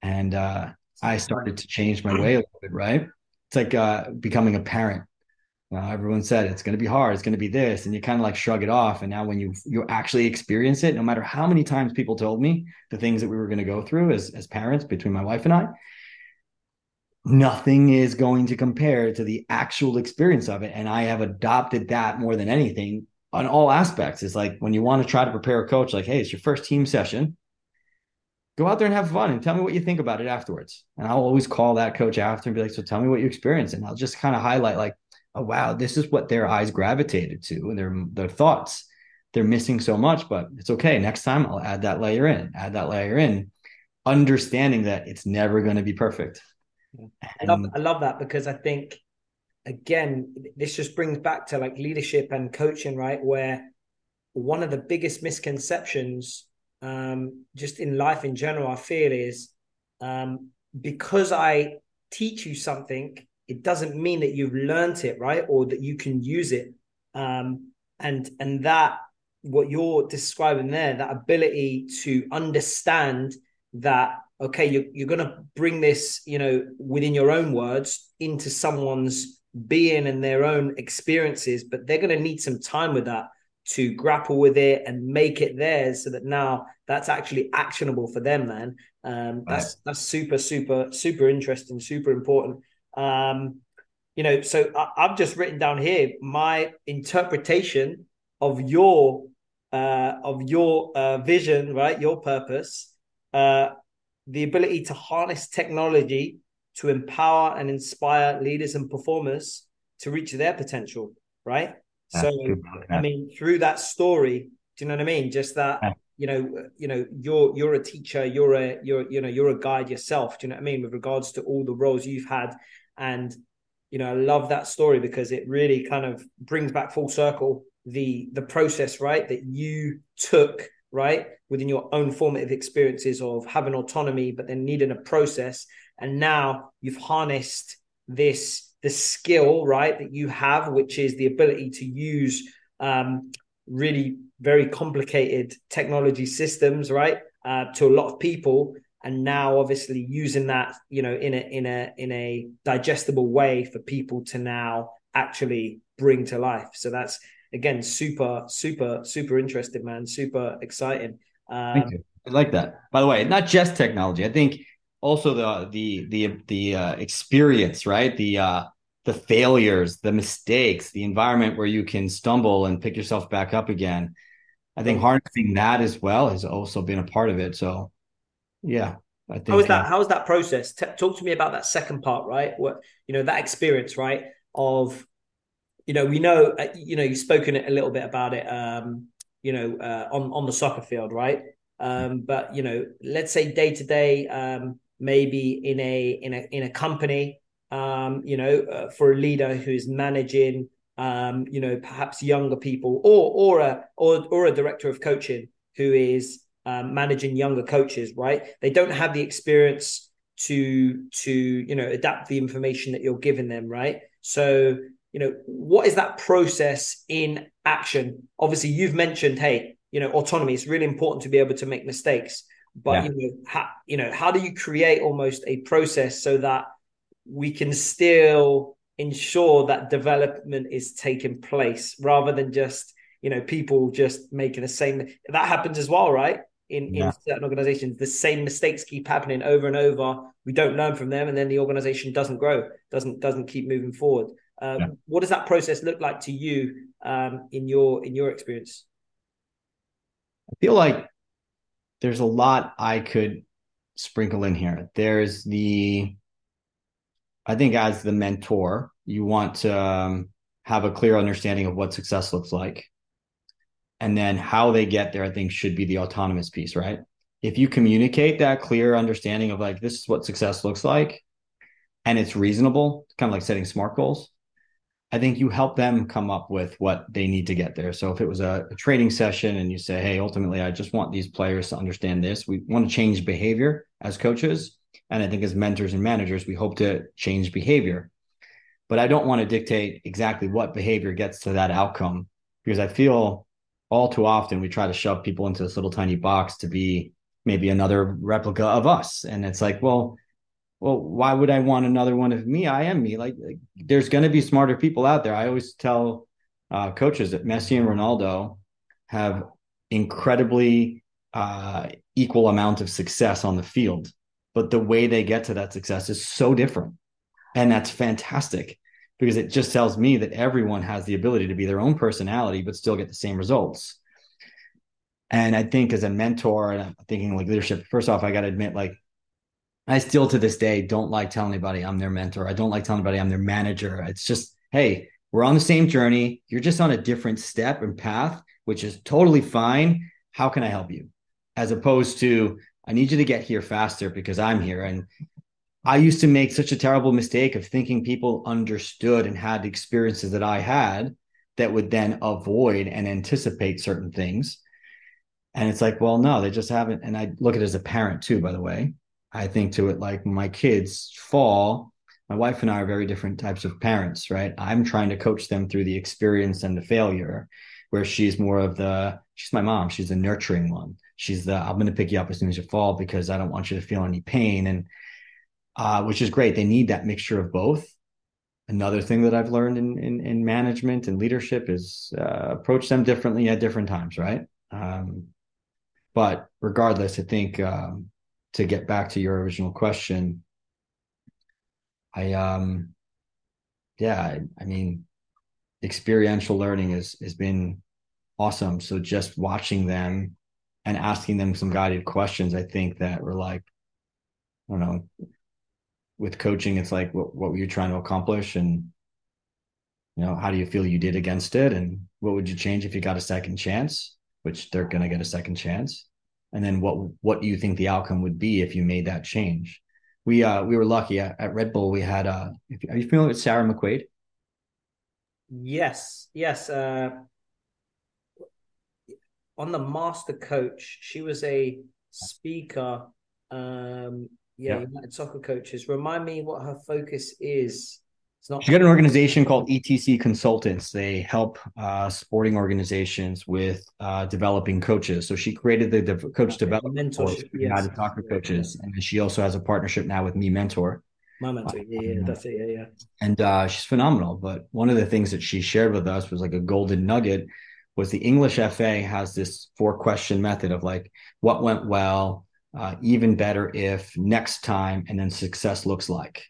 Speaker 2: And uh, I started to change my way a little bit, right? It's like uh, becoming a parent. Everyone said it's going to be hard, it's going to be this, and you kind of like shrug it off. And now, when you you actually experience it, no matter how many times people told me the things that we were going to go through as as parents, between my wife and I, nothing is going to compare to the actual experience of it. And I have adopted that more than anything on all aspects. It's like when you want to try to prepare a coach, like, hey, it's your first team session. Go out there and have fun and tell me what you think about it afterwards. And I'll always call that coach after and be like, so tell me what you experienced. And I'll just kind of highlight, like, oh wow, this is what their eyes gravitated to and their their thoughts. They're missing so much, but it's okay. Next time I'll add that layer in, add that layer in, understanding that it's never going to be perfect.
Speaker 1: I love, I love that because I think again, this just brings back to like leadership and coaching, right? Where one of the biggest misconceptions, um, just in life in general, I feel is um, because I teach you something, it doesn't mean that you've learned it, right? Or that you can use it. Um, and and that what you're describing there, that ability to understand that okay, you're, you're going to bring this, you know, within your own words into someone's being and their own experiences, but they're going to need some time with that to grapple with it and make it theirs so that now that's actually actionable for them man um, that's right. that's super super super interesting super important. Um, you know so I, i've just written down here my interpretation of your uh, of your uh, vision right? Your purpose uh, the ability to harness technology to empower and inspire leaders and performers to reach their potential right so I mean, through that story, do you know what I mean? Just that yeah. you know, you know, you're you're a teacher, you're a you're you know you're a guide yourself. Do you know what I mean? With regards to all the roles you've had, and you know, I love that story because it really kind of brings back full circle the the process, right? That you took right within your own formative experiences of having autonomy, but then needing a process, and now you've harnessed this the skill right that you have which is the ability to use um, really very complicated technology systems right uh, to a lot of people and now obviously using that you know in a in a in a digestible way for people to now actually bring to life so that's again super super super interesting man super exciting
Speaker 2: um. I like that. By the way, not just technology. I think also the the the the uh, experience, right? The uh, the failures, the mistakes, the environment where you can stumble and pick yourself back up again. I think harnessing that as well has also been a part of it. So, yeah, I think.
Speaker 1: How is that? Uh, how is that process? T- talk to me about that second part, right? What you know, that experience, right? Of, you know, we know, uh, you know, you've spoken a little bit about it, um, you know, uh, on on the soccer field, right? Um, but you know, let's say day to day, um, maybe in a in a in a company, um, you know, uh, for a leader who is managing, um, you know, perhaps younger people, or or a or or a director of coaching who is um, managing younger coaches, right? They don't have the experience to to you know adapt the information that you're giving them, right? So you know, what is that process in action? Obviously, you've mentioned, hey, you know, autonomy. It's really important to be able to make mistakes, but yeah. you know, how, you know, how do you create almost a process so that we can still ensure that development is taking place rather than just you know people just making the same that happens as well right in, yeah. in certain organizations the same mistakes keep happening over and over we don't learn from them and then the organization doesn't grow doesn't doesn't keep moving forward um, yeah. what does that process look like to you um, in your in your experience
Speaker 2: i feel like there's a lot i could sprinkle in here there's the I think as the mentor, you want to um, have a clear understanding of what success looks like. And then how they get there, I think, should be the autonomous piece, right? If you communicate that clear understanding of like, this is what success looks like, and it's reasonable, kind of like setting smart goals, I think you help them come up with what they need to get there. So if it was a, a, training session and you say, hey, ultimately, I just want these players to understand this, we want to change behavior as coaches. And I think as mentors and managers, we hope to change behavior. But I don't want to dictate exactly what behavior gets to that outcome because I feel all too often we try to shove people into this little tiny box to be maybe another replica of us. And it's like, well, well, why would I want another one of me? I am me. Like, like there's going to be smarter people out there. I always tell uh, coaches that Messi and Ronaldo have incredibly uh, equal amount of success on the field but the way they get to that success is so different. And that's fantastic because it just tells me that everyone has the ability to be their own personality, but still get the same results. And I think as a mentor, and I'm thinking like leadership, first off, I got to admit, like, I still to this day don't like telling anybody I'm their mentor. I don't like telling anybody I'm their manager. It's just, hey, we're on the same journey. You're just on a different step and path, which is totally fine. How can I help you? As opposed to, I need you to get here faster because I'm here. And I used to make such a terrible mistake of thinking people understood and had experiences that I had that would then avoid and anticipate certain things. And it's like, well, no, they just haven't. And I look at it as a parent too, by the way. I think to it like my kids fall. My wife and I are very different types of parents, right? I'm trying to coach them through the experience and the failure, where she's more of the, she's my mom, she's the nurturing one she's the i'm going to pick you up as soon as you fall because i don't want you to feel any pain and uh, which is great they need that mixture of both another thing that I've learned in in, in management and leadership is uh, approach them differently at different times, right? Um, but regardless, I think um, to get back to your original question, I um, yeah, I, I mean, experiential learning has has been awesome. So just watching them and asking them some guided questions, I think that were like, I don't know, with coaching, it's like, what, what were you trying to accomplish? And, you know, how do you feel you did against it? And what would you change if you got a second chance, which they're going to get a second chance? And then what, what do you think the outcome would be if you made that change? We, uh, we were lucky at, at Red Bull. We had, uh, are you familiar with Sarah McQuade?
Speaker 1: Yes. Yes. Uh, on the master coach, she was a speaker. Um, yeah, United Soccer Coaches. Remind me what her focus is.
Speaker 2: Not. She got an organization called ETC Consultants. They help uh, sporting organizations with uh, developing coaches. So she created the de- coach okay. development course for yes. United Soccer Coaches, and she also has a partnership now with Me Mentor.
Speaker 1: My mentor, yeah, yeah, that's it, yeah, yeah.
Speaker 2: And uh, she's phenomenal. But one of the things that she shared with us was like a golden nugget was the English FA has this four question method of like what went well, uh, even better if next time, and then success looks like.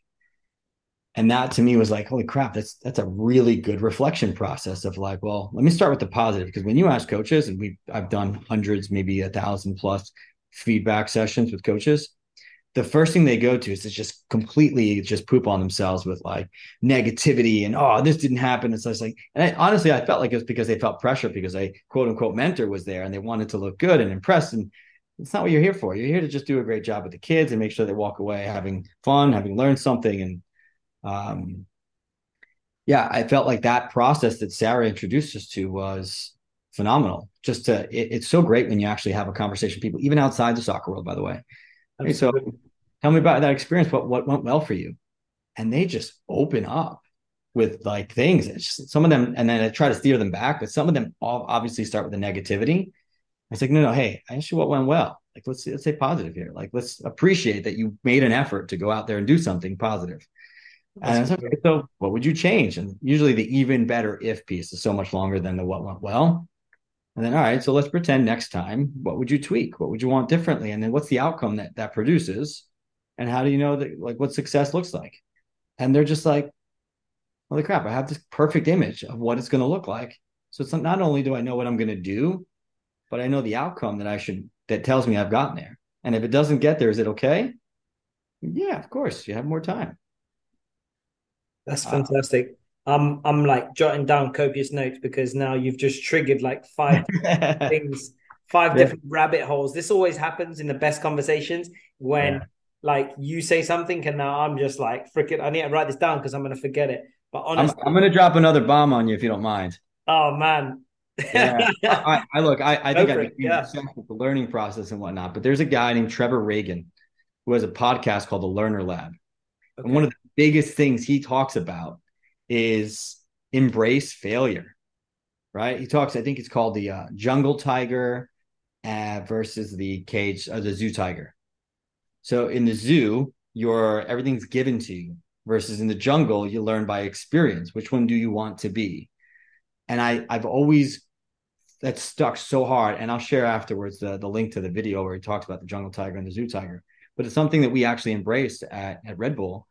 Speaker 2: And that to me was like, holy crap, that's that's a really good reflection process of like, well, let me start with the positive. Because when you ask coaches, and we I've done hundreds, maybe a thousand plus feedback sessions with coaches, the first thing they go to is to just completely just poop on themselves with like negativity and oh this didn't happen. It's like and I, honestly I felt like it was because they felt pressure because a quote unquote mentor was there and they wanted to look good and impress. And it's not what you're here for. You're here to just do a great job with the kids and make sure they walk away having fun having learned something and um yeah I felt like that process that Sarah introduced us to was phenomenal just to it, it's so great when you actually have a conversation with people even outside the soccer world by the way so tell me about that experience. What what went well for you? And they just open up with like things. Just, some of them, and then I try to steer them back, but some of them all obviously start with the negativity. It's like, no, no, hey, i actually, what went well? Like, let's let's say positive here. Like, let's appreciate that you made an effort to go out there and do something positive. And okay, so what would you change? And usually the even better if piece is so much longer than the what went well. And then, all right, so let's pretend next time, what would you tweak? What would you want differently? And then what's the outcome that that produces? And how do you know that like what success looks like? And they're just like, holy crap, I have this perfect image of what it's going to look like. So it's not, not only do I know what I'm going to do, but I know the outcome that I should that tells me I've gotten there. And if it doesn't get there, is it okay? Yeah, of course. You have more time.
Speaker 1: That's fantastic. Uh, I'm I'm like jotting down copious notes because now you've just triggered like five things, five yeah. different rabbit holes. This always happens in the best conversations when yeah like you say something and now I'm just like freaking I need to write this down because I'm gonna forget it. But honestly,
Speaker 2: I'm, I'm, gonna drop another bomb on you if you don't mind.
Speaker 1: Oh man.
Speaker 2: yeah. I, I, look, I, I think I yeah. with the learning process and whatnot, but there's a guy named Trevor Ragan who has a podcast called the Learner Lab. Okay. And one of the biggest things he talks about is embrace failure. Right? He talks, I think it's called the uh, jungle tiger uh, versus the cage, uh, the zoo tiger so in the zoo, your everything's given to you versus in the jungle, you learn by experience. Which one do you want to be? And I I've always that stuck so hard. And I'll share afterwards the, the link to the video where he talks about the jungle tiger and the zoo tiger. But it's something that we actually embraced at, at Red Bull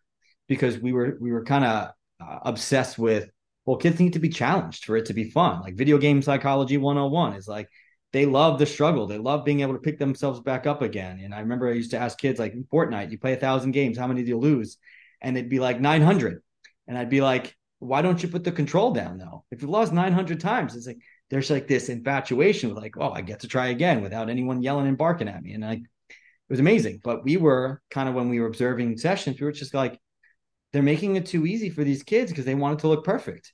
Speaker 2: because we were we were kind of uh, obsessed with well, kids need to be challenged for it to be fun. Like video game psychology 101 is like they love the struggle. They love being able to pick themselves back up again. And I remember I used to ask kids like Fortnite, you play a thousand games, how many do you lose? And they'd be like 900. And I'd be like, why don't you put the control down though? If you lost 900 times, it's like, there's like this infatuation with like, oh, I get to try again without anyone yelling and barking at me. And like, it was amazing. But we were kind of when we were observing sessions, we were just like, they're making it too easy for these kids because they want it to look perfect.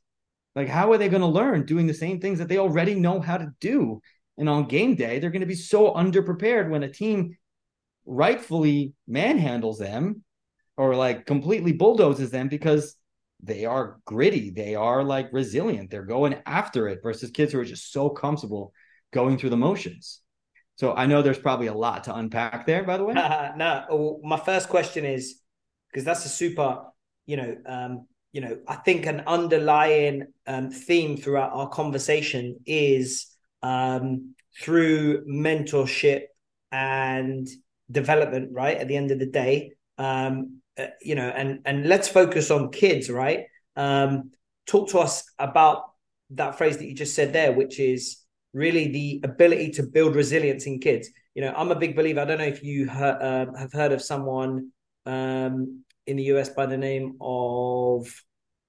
Speaker 2: Like, how are they going to learn doing the same things that they already know how to do and on game day, they're going to be so underprepared when a team rightfully manhandles them or like completely bulldozes them because they are gritty. They are like resilient. They're going after it versus kids who are just so comfortable going through the motions. So I know there's probably a lot to unpack there, by the way.
Speaker 1: no, oh, my first question is because that's a super, you know, um, you know, I think an underlying um, theme throughout our conversation is um, through mentorship and development. Right at the end of the day, um, uh, you know, and and let's focus on kids. Right, um, talk to us about that phrase that you just said there, which is really the ability to build resilience in kids. You know, I'm a big believer. I don't know if you uh, have heard of someone um, in the US by the name of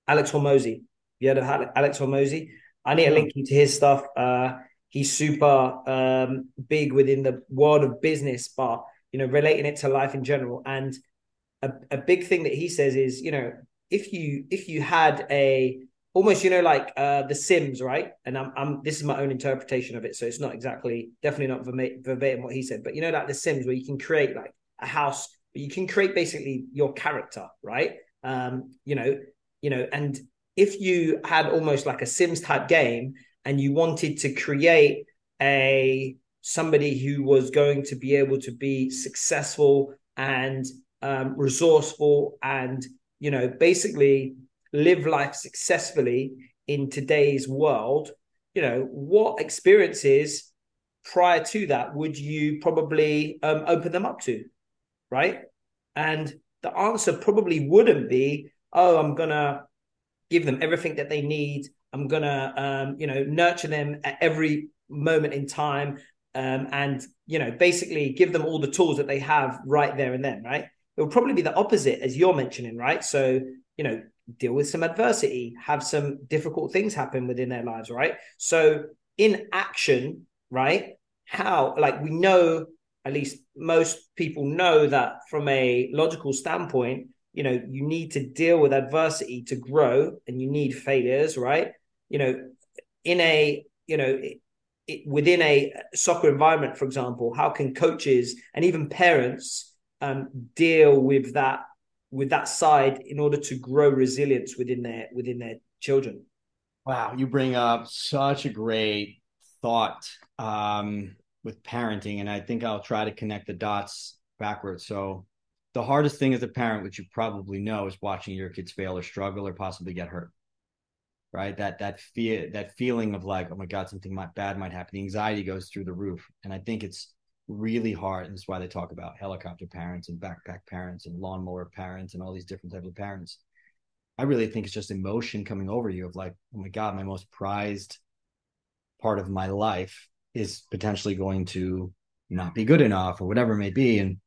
Speaker 1: Alex Hormozi. You heard of Alex Hormozi? I need to link you to his stuff. Uh, he's super um, big within the world of business, but you know, relating it to life in general. And a, a big thing that he says is, you know, if you if you had a almost you know like uh the sims right and I'm, I'm this is my own interpretation of it so it's not exactly definitely not verbatim what he said but you know like the sims where you can create like a house but you can create basically your character right um you know you know and if you had almost like a sims type game and you wanted to create a somebody who was going to be able to be successful and um, resourceful and you know basically live life successfully in today's world, you know, what experiences prior to that would you probably um, open them up to? Right. And the answer probably wouldn't be, oh, I'm going to give them everything that they need. I'm going to, um, you know, nurture them at every moment in time. Um, and, you know, basically give them all the tools that they have right there and then. Right. It will probably be the opposite as you're mentioning. Right. So, you know, deal with some adversity, have some difficult things happen within their lives, right? So in action, right? How like we know at least most people know that from a logical standpoint, you know, you need to deal with adversity to grow and you need failures, right? You know, in a, you know, it, it, within a soccer environment, for example, how can coaches and even parents um, deal with that with that side in order to grow resilience within their within their children.
Speaker 2: Wow, you bring up such a great thought um, with parenting, and I think I'll try to connect the dots backwards. So, the hardest thing as a parent, which you probably know, is watching your kids fail or struggle or possibly get hurt. Right, that that fear, that feeling of like, oh my god, something might, bad might happen. The anxiety goes through the roof, and I think it's really hard. And that's why they talk about helicopter parents and backpack parents and lawnmower parents and all these different types of parents. I really think it's just emotion coming over you of like, oh my God, my most prized part of my life is potentially going to not be good enough or whatever it may be. And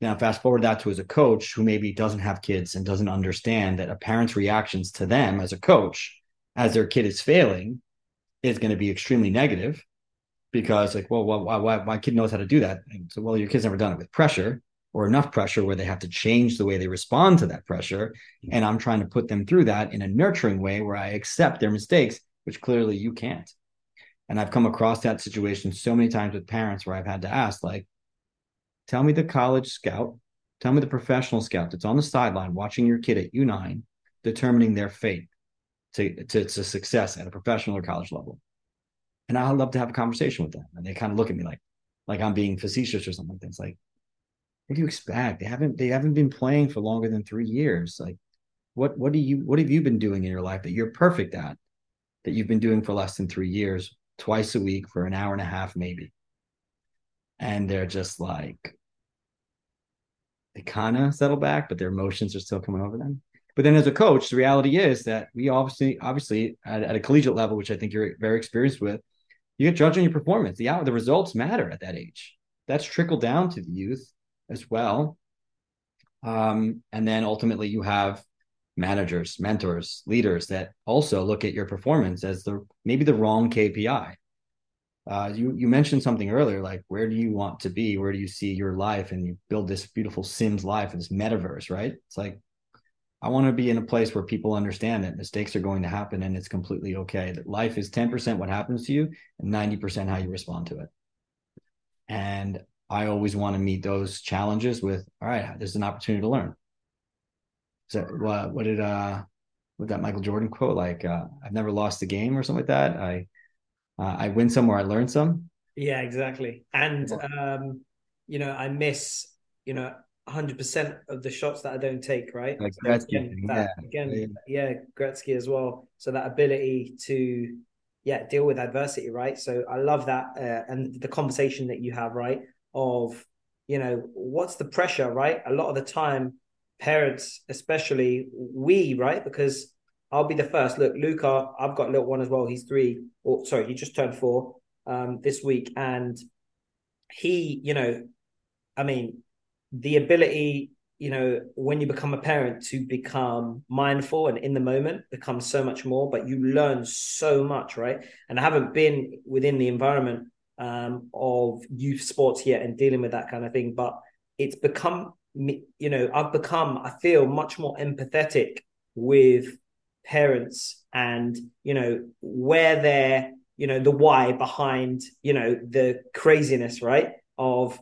Speaker 2: now fast forward that to as a coach who maybe doesn't have kids and doesn't understand that a parent's reactions to them as a coach as their kid is failing is going to be extremely negative because like, well, why, why, my kid knows how to do that. And so, well, your kid's never done it with pressure or enough pressure where they have to change the way they respond to that pressure. Mm-hmm. And I'm trying to put them through that in a nurturing way where I accept their mistakes, which clearly you can't. And I've come across that situation so many times with parents where I've had to ask, like, tell me the college scout, tell me the professional scout that's on the sideline watching your kid at U9 determining their fate to, to, to success at a professional or college level and I love to have a conversation with them. And they kind of look at me like, like I'm being facetious or something like that. It's like, what do you expect? They haven't they haven't been playing for longer than three years. Like, what what do you what have you been doing in your life that you're perfect at, that you've been doing for less than three years, twice a week for an hour and a half, maybe? And they're just like, they kind of settle back, but their emotions are still coming over them. But then as a coach, the reality is that we obviously, obviously at, at a collegiate level, which I think you're very experienced with, you get judged on your performance. The the results matter at that age. That's trickled down to the youth as well. Um, and then ultimately you have managers, mentors, leaders that also look at your performance as the maybe the wrong KPI. Uh, you you mentioned something earlier, like where do you want to be? Where do you see your life? And you build this beautiful Sims life, this metaverse, right? It's like I want to be in a place where people understand that mistakes are going to happen and it's completely okay. That life is 10% what happens to you and 90% how you respond to it. And I always want to meet those challenges with, all right, there's an opportunity to learn. So what, what did uh what that Michael Jordan quote like uh, I've never lost a game or something like that. I uh, I win somewhere I learn some.
Speaker 1: Yeah, exactly. And um, you know, I miss, you know, 100% of the shots that I don't take, right?
Speaker 2: Like
Speaker 1: so again, that,
Speaker 2: yeah.
Speaker 1: again, yeah, Gretzky as well. So that ability to, yeah, deal with adversity, right? So I love that. Uh, and the conversation that you have, right? Of, you know, what's the pressure, right? A lot of the time, parents, especially we, right? Because I'll be the first. Look, Luca, I've got a little one as well. He's three, or sorry, he just turned four um, this week. And he, you know, I mean, the ability you know when you become a parent to become mindful and in the moment becomes so much more but you learn so much right and i haven't been within the environment um, of youth sports yet and dealing with that kind of thing but it's become you know i've become i feel much more empathetic with parents and you know where they're you know the why behind you know the craziness right of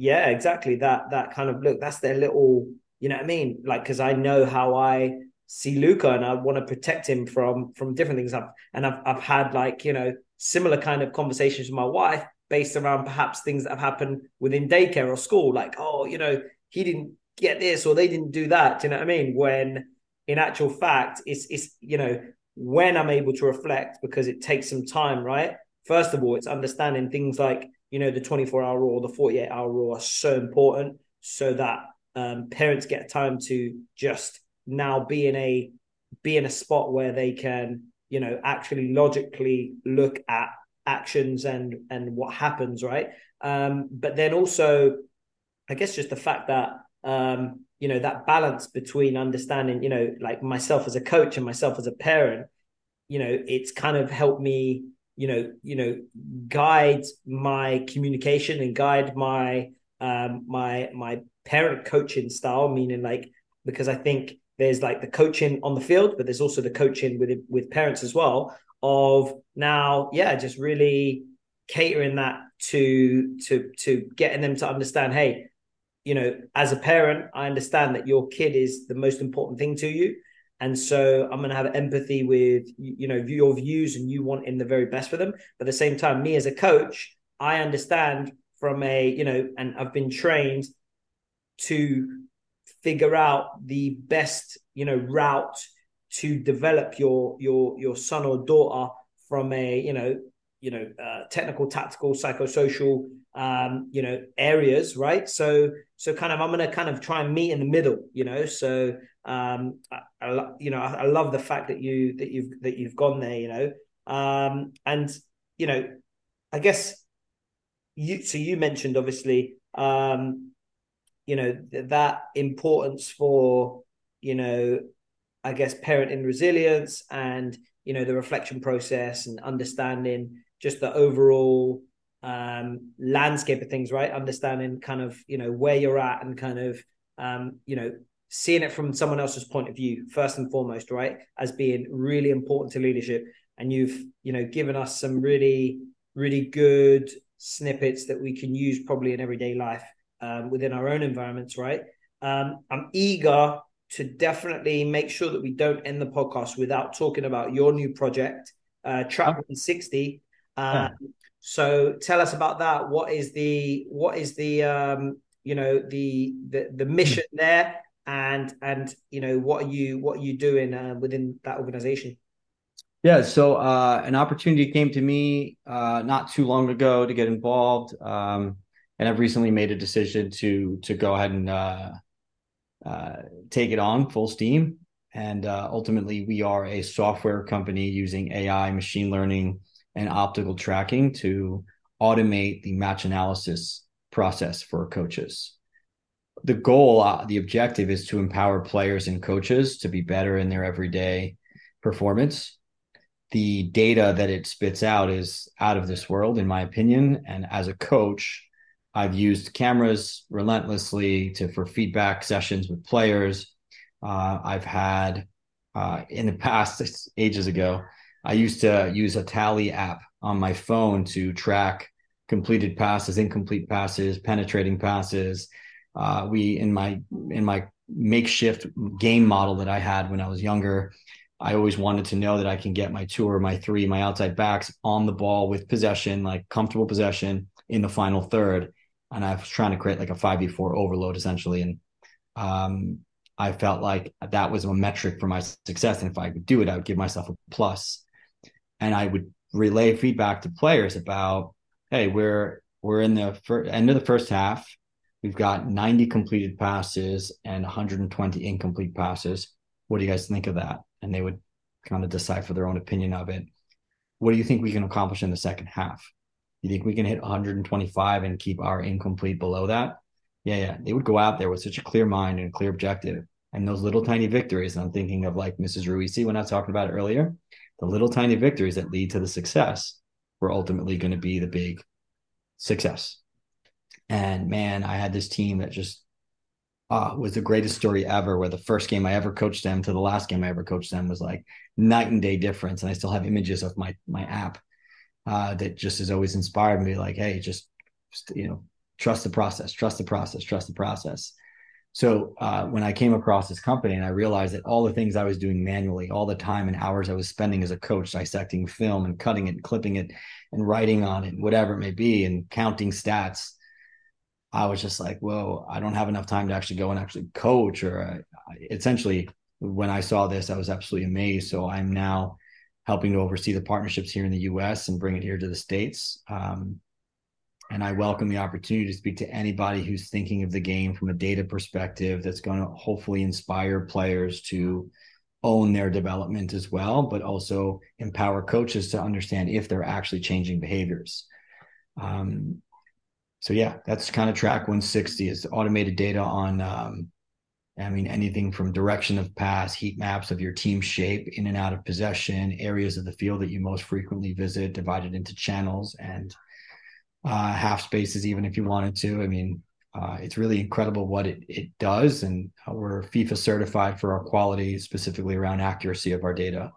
Speaker 1: yeah, exactly. That that kind of look. That's their little. You know what I mean? Like because I know how I see Luca and I want to protect him from from different things. I've and I've I've had like you know similar kind of conversations with my wife based around perhaps things that have happened within daycare or school. Like oh you know he didn't get this or they didn't do that. Do you know what I mean? When in actual fact it's it's you know when I'm able to reflect because it takes some time, right? First of all, it's understanding things like you know, the 24 hour rule, the 48 hour rule are so important so that um, parents get time to just now be in a be in a spot where they can, you know, actually logically look at actions and and what happens, right? Um, but then also, I guess just the fact that um, you know that balance between understanding, you know, like myself as a coach and myself as a parent, you know, it's kind of helped me you know you know guide my communication and guide my um my my parent coaching style meaning like because i think there's like the coaching on the field but there's also the coaching with with parents as well of now yeah just really catering that to to to getting them to understand hey you know as a parent i understand that your kid is the most important thing to you and so I'm going to have empathy with you know your views and you want in the very best for them. But at the same time, me as a coach, I understand from a you know, and I've been trained to figure out the best you know route to develop your your your son or daughter from a you know you know uh, technical tactical psychosocial um you know areas right? So so kind of i'm going to kind of try and meet in the middle you know? So um I, I, you know I, I, love the fact that you that you've that you've gone there you know? Um and you know i guess you so you mentioned obviously um you know that importance for you know i guess parenting resilience and you know the reflection process and understanding just the overall um landscape of things right? Understanding kind of you know where you're at and kind of um you know seeing it from someone else's point of view first and foremost right? As being really important to leadership. And you've you know given us some really really good snippets that we can use probably in everyday life um, within our own environments right? Um, i'm eager to definitely make sure that we don't end the podcast without talking about your new project uh, track 160 uh, yeah. So tell us about that. What is the what is the um, you know the the, the mission there? And and you know what are you what are you doing uh, within that organization?
Speaker 2: Yeah so uh, an opportunity came to me uh, not too long ago to get involved um, and i've recently made a decision to to go ahead and uh, uh, take it on full steam. And uh, ultimately we are a software company using ai machine learning and optical tracking to automate the match analysis process for coaches the goal, uh, the objective is to empower players and coaches to be better in their everyday performance. The data that it spits out is out of this world, in my opinion. And as a coach, I've used cameras relentlessly to for feedback sessions with players. Uh, I've had uh, in the past ages ago, I used to use a tally app on my phone to track completed passes, incomplete passes, penetrating passes, uh, we in my in my makeshift game model that I had when I was younger, I always wanted to know that I can get my two or my three, my outside backs on the ball with possession, like comfortable possession in the final third. and I was trying to create like a 5v4 overload essentially. And um, I felt like that was a metric for my success. And if I could do it, I would give myself a plus. And I would relay feedback to players about, hey, we're we're in the fir- end of the first half. We've got 90 completed passes and 120 incomplete passes. What do you guys think of that? And they would kind of decipher their own opinion of it. What do you think we can accomplish in the second half? You think we can hit 125 and keep our incomplete below that? Yeah, yeah. They would go out there with such a clear mind and a clear objective. And those little tiny victories, I'm thinking of like Mrs. Ruisi when I was talking about it earlier, the little tiny victories that lead to the success were ultimately going to be the big success. And man, I had this team that just uh, was the greatest story ever. Where the first game I ever coached them to the last game I ever coached them was like night and day difference. And I still have images of my my app uh, that just has always inspired me. Like, hey, just you know, trust the process, trust the process, trust the process. So uh, when I came across this company and I realized that all the things I was doing manually, all the time and hours I was spending as a coach dissecting film and cutting it, and clipping it, and writing on it, whatever it may be, and counting stats, I was just like, whoa, I don't have enough time to actually go and actually coach. Or uh, essentially, when I saw this, I was absolutely amazed. So I'm now helping to oversee the partnerships here in the U.S. and bring it here to the states. Um, and I welcome the opportunity to speak to anybody who's thinking of the game from a data perspective that's going to hopefully inspire players to own their development as well, but also empower coaches to understand if they're actually changing behaviors. Um, so yeah, that's kind of track 160 is automated data on um, I mean, anything from direction of pass, heat maps of your team shape, in and out of possession, areas of the field that you most frequently visit, divided into channels and uh, half spaces, even if you wanted to. I mean, uh, it's really incredible what it, it does. And we're FIFA certified for our quality, specifically around accuracy of our data.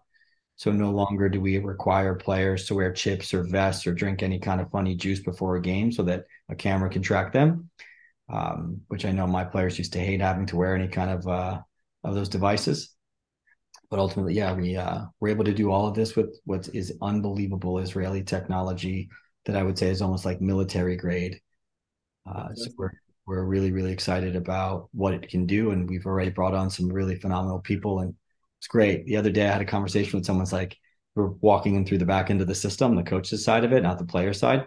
Speaker 2: So no longer do we require players to wear chips or vests or drink any kind of funny juice before a game so that a camera can track them. Um, which I know my players used to hate having to wear any kind of uh, of those devices. But ultimately, yeah, we uh, we're able to do all of this with what is unbelievable Israeli technology that I would say is almost like military grade. Uh, so we're we're really really excited about what it can do, and we've already brought on some really phenomenal people, and it's great. The other day, I had a conversation with someone's like, we're walking in through the back end of the system, the coach's side of it, not the player side.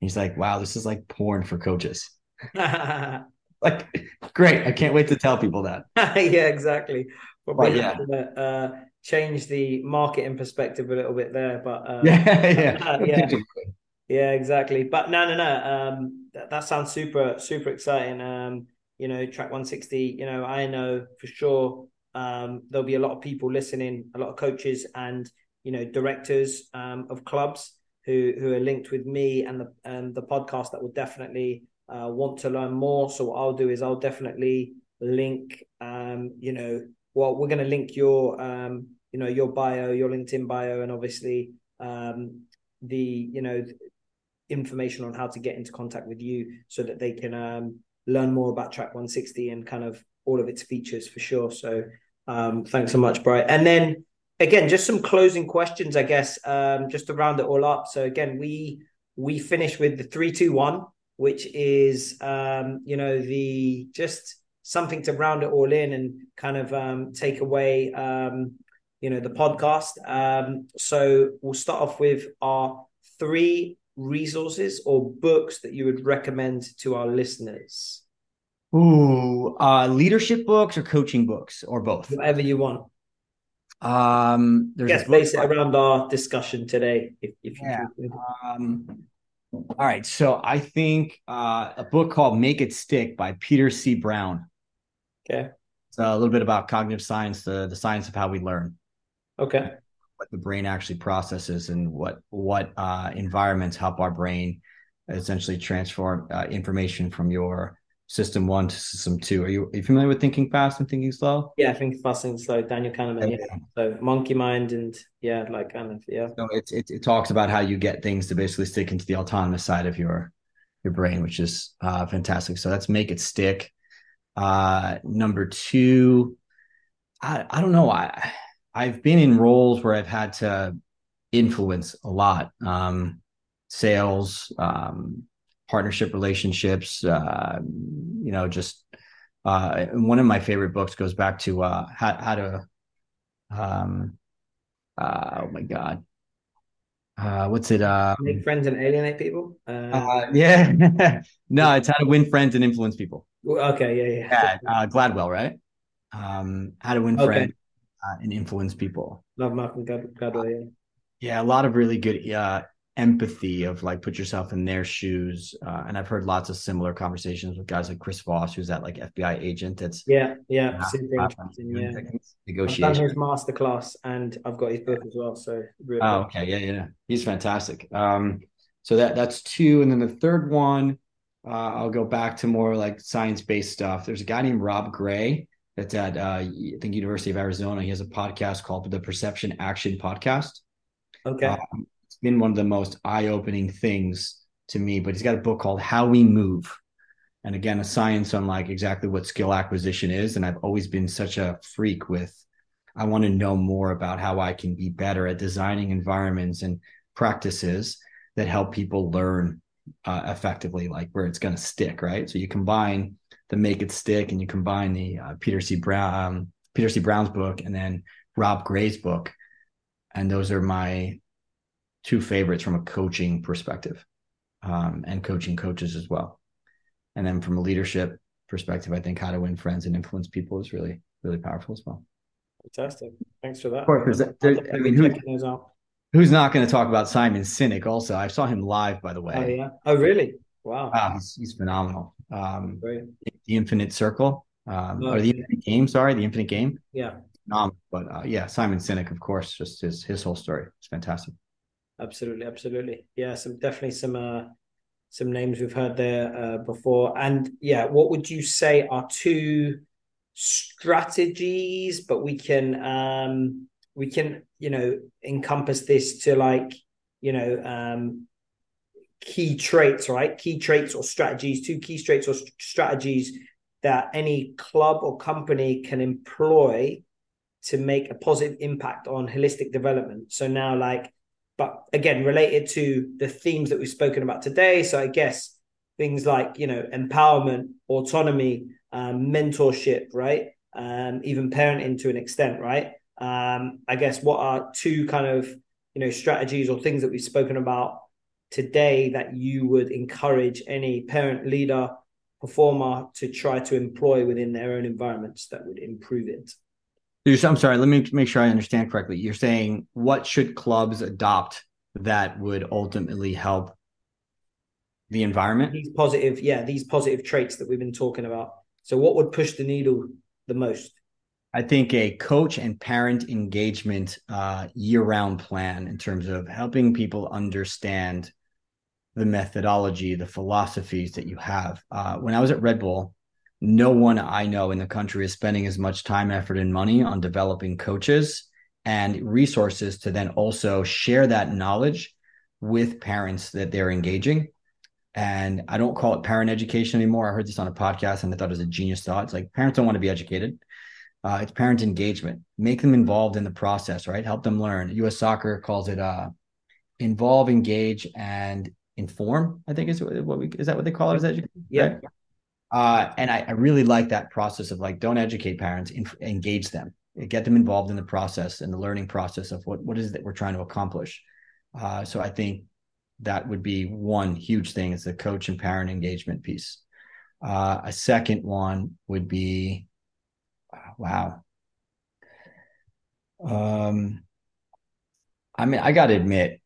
Speaker 2: He's like, "Wow, this is like porn for coaches." like, great! I can't wait to tell people that.
Speaker 1: yeah, exactly. Probably yeah. To, uh, change the marketing perspective a little bit there, but uh, yeah, yeah, yeah. Yeah, exactly. But no, no, no. Um, that, that sounds super, super exciting. Um, you know, track 160. You know, I know for sure um, there'll be a lot of people listening, a lot of coaches and you know directors um, of clubs who who are linked with me and the and the podcast that will definitely uh, want to learn more. So what I'll do is I'll definitely link. Um, you know, well, we're going to link your um, you know your bio, your LinkedIn bio, and obviously um, the you know information on how to get into contact with you so that they can um, learn more about track 160 and kind of all of its features for sure. So um, thanks so much bright. And then again just some closing questions i guess um, just to round it all up. So again we we finish with the 321 which is um, you know the just something to round it all in and kind of um, take away um, you know the podcast. Um, so we'll start off with our three resources or books that you would recommend to our listeners?
Speaker 2: Ooh, uh, leadership books or coaching books or both?
Speaker 1: Whatever you want.
Speaker 2: Um,
Speaker 1: there's Guess base it around our discussion today. If, if
Speaker 2: yeah. Um, all right. So I think uh, a book called Make It Stick by Peter C. Brown.
Speaker 1: Okay.
Speaker 2: It's a little bit about cognitive science, the, the science of how we learn.
Speaker 1: Okay
Speaker 2: what the brain actually processes and what what uh, environments help our brain essentially transform uh, information from your system one to system two. Are you, are you familiar with thinking fast and thinking slow?
Speaker 1: Yeah, thinking fast and slow. Daniel Kahneman. Yeah. yeah. So monkey mind and yeah, like kind of yeah.
Speaker 2: So it, it it talks about how you get things to basically stick into the autonomous side of your your brain, which is uh, fantastic. So let's make it stick. Uh, number two, I I don't know. I I've been in roles where I've had to influence a lot, um, sales, um, partnership relationships. Uh, you know, just uh, one of my favorite books goes back to uh, how, how to. Um, uh, oh my god, uh, what's it? Uh,
Speaker 1: Make friends and alienate people. Uh,
Speaker 2: uh, yeah, no, it's how to win friends and influence people.
Speaker 1: Okay, yeah,
Speaker 2: yeah. yeah uh, Gladwell, right? Um, how to win okay. friends uh, and influence people.
Speaker 1: Love Malcolm Gladwell. Yeah.
Speaker 2: Yeah, a lot of really good uh, empathy of like put yourself in their shoes. Uh, and I've heard lots of similar conversations with guys like Chris Voss, who's that like FBI agent. That's
Speaker 1: yeah, yeah, super interesting. Yeah, negotiation. I've done his masterclass and I've got his book as well. So
Speaker 2: really oh, okay, yeah, yeah, he's fantastic. Um, so that that's two, and then the third one, uh, I'll go back to more like science based stuff. There's a guy named Rob Gray that's at uh, I think University of Arizona. He has a podcast called the Perception Action Podcast.
Speaker 1: Okay. Um,
Speaker 2: it's been one of the most eye-opening things to me, but he's got a book called How We Move. And again, a science on like exactly what skill acquisition is. And I've always been such a freak with I want to know more about how I can be better at designing environments and practices that help people learn uh, effectively, like where it's going to stick, right? So you combine the Make It Stick and you combine the uh, Peter C. Brown, um, Peter C. Brown's book, and then Rob Gray's book, and those are my two favorites from a coaching perspective um, and coaching coaches as well. And then from a leadership perspective i think how to win friends and influence people is really really powerful as well.
Speaker 1: Fantastic. Thanks for that. Of
Speaker 2: course i mean who, who's not going to talk about simon sinek also? I saw him live by the way.
Speaker 1: Oh yeah. Oh really? Wow,
Speaker 2: wow he's, he's phenomenal um, Great. the infinite circle um, oh, or the infinite game sorry the infinite game
Speaker 1: yeah
Speaker 2: um, but uh, yeah, Simon Sinek, of course, just his his whole story. It's fantastic.
Speaker 1: Absolutely, absolutely. Yeah, some definitely some uh, some names we've heard there uh, before. And yeah, what would you say are two strategies? But we can um, we can you know encompass this to like you know um, key traits, right? Key traits or strategies. Two key traits or strategies that any club or company can employ to make a positive impact on holistic development. So now, like, but again, related to the themes that we've spoken about today. So I guess things like, you know, empowerment, autonomy, um, mentorship, right? Um, even parenting to an extent, right? Um, I guess what are two kind of, you know, strategies or things that we've spoken about today that you would encourage any parent, leader, performer to try to employ within their own environments that would improve it?
Speaker 2: I'm sorry, let me make sure I understand correctly. You're saying what should clubs adopt that would ultimately help the environment?
Speaker 1: These positive, yeah, these positive traits that we've been talking about. So what would push the needle the most?
Speaker 2: I think a coach and parent engagement uh, year-round plan in terms of helping people understand the methodology, the philosophies that you have. Uh, when I was at Red Bull, no one I know in the country is spending as much time, effort, and money on developing coaches and resources to then also share that knowledge with parents that they're engaging. And I don't call it parent education anymore. I heard this on a podcast and I thought it was a genius thought. It's like parents don't want to be educated. Uh, it's parent engagement. Make them involved in the process, right? Help them learn. U.S. Soccer calls it uh, involve, engage, and inform. I think is what we is that what they call it? Is education?
Speaker 1: Yeah. Right?
Speaker 2: Uh, and I, I, really like that process of like, don't educate parents, engage them, get them involved in the process and the learning process of what, what is it that we're trying to accomplish. Uh, so I think that would be one huge thing is the coach and parent engagement piece. Uh, a second one would be, wow. Um, I mean, I got to admit,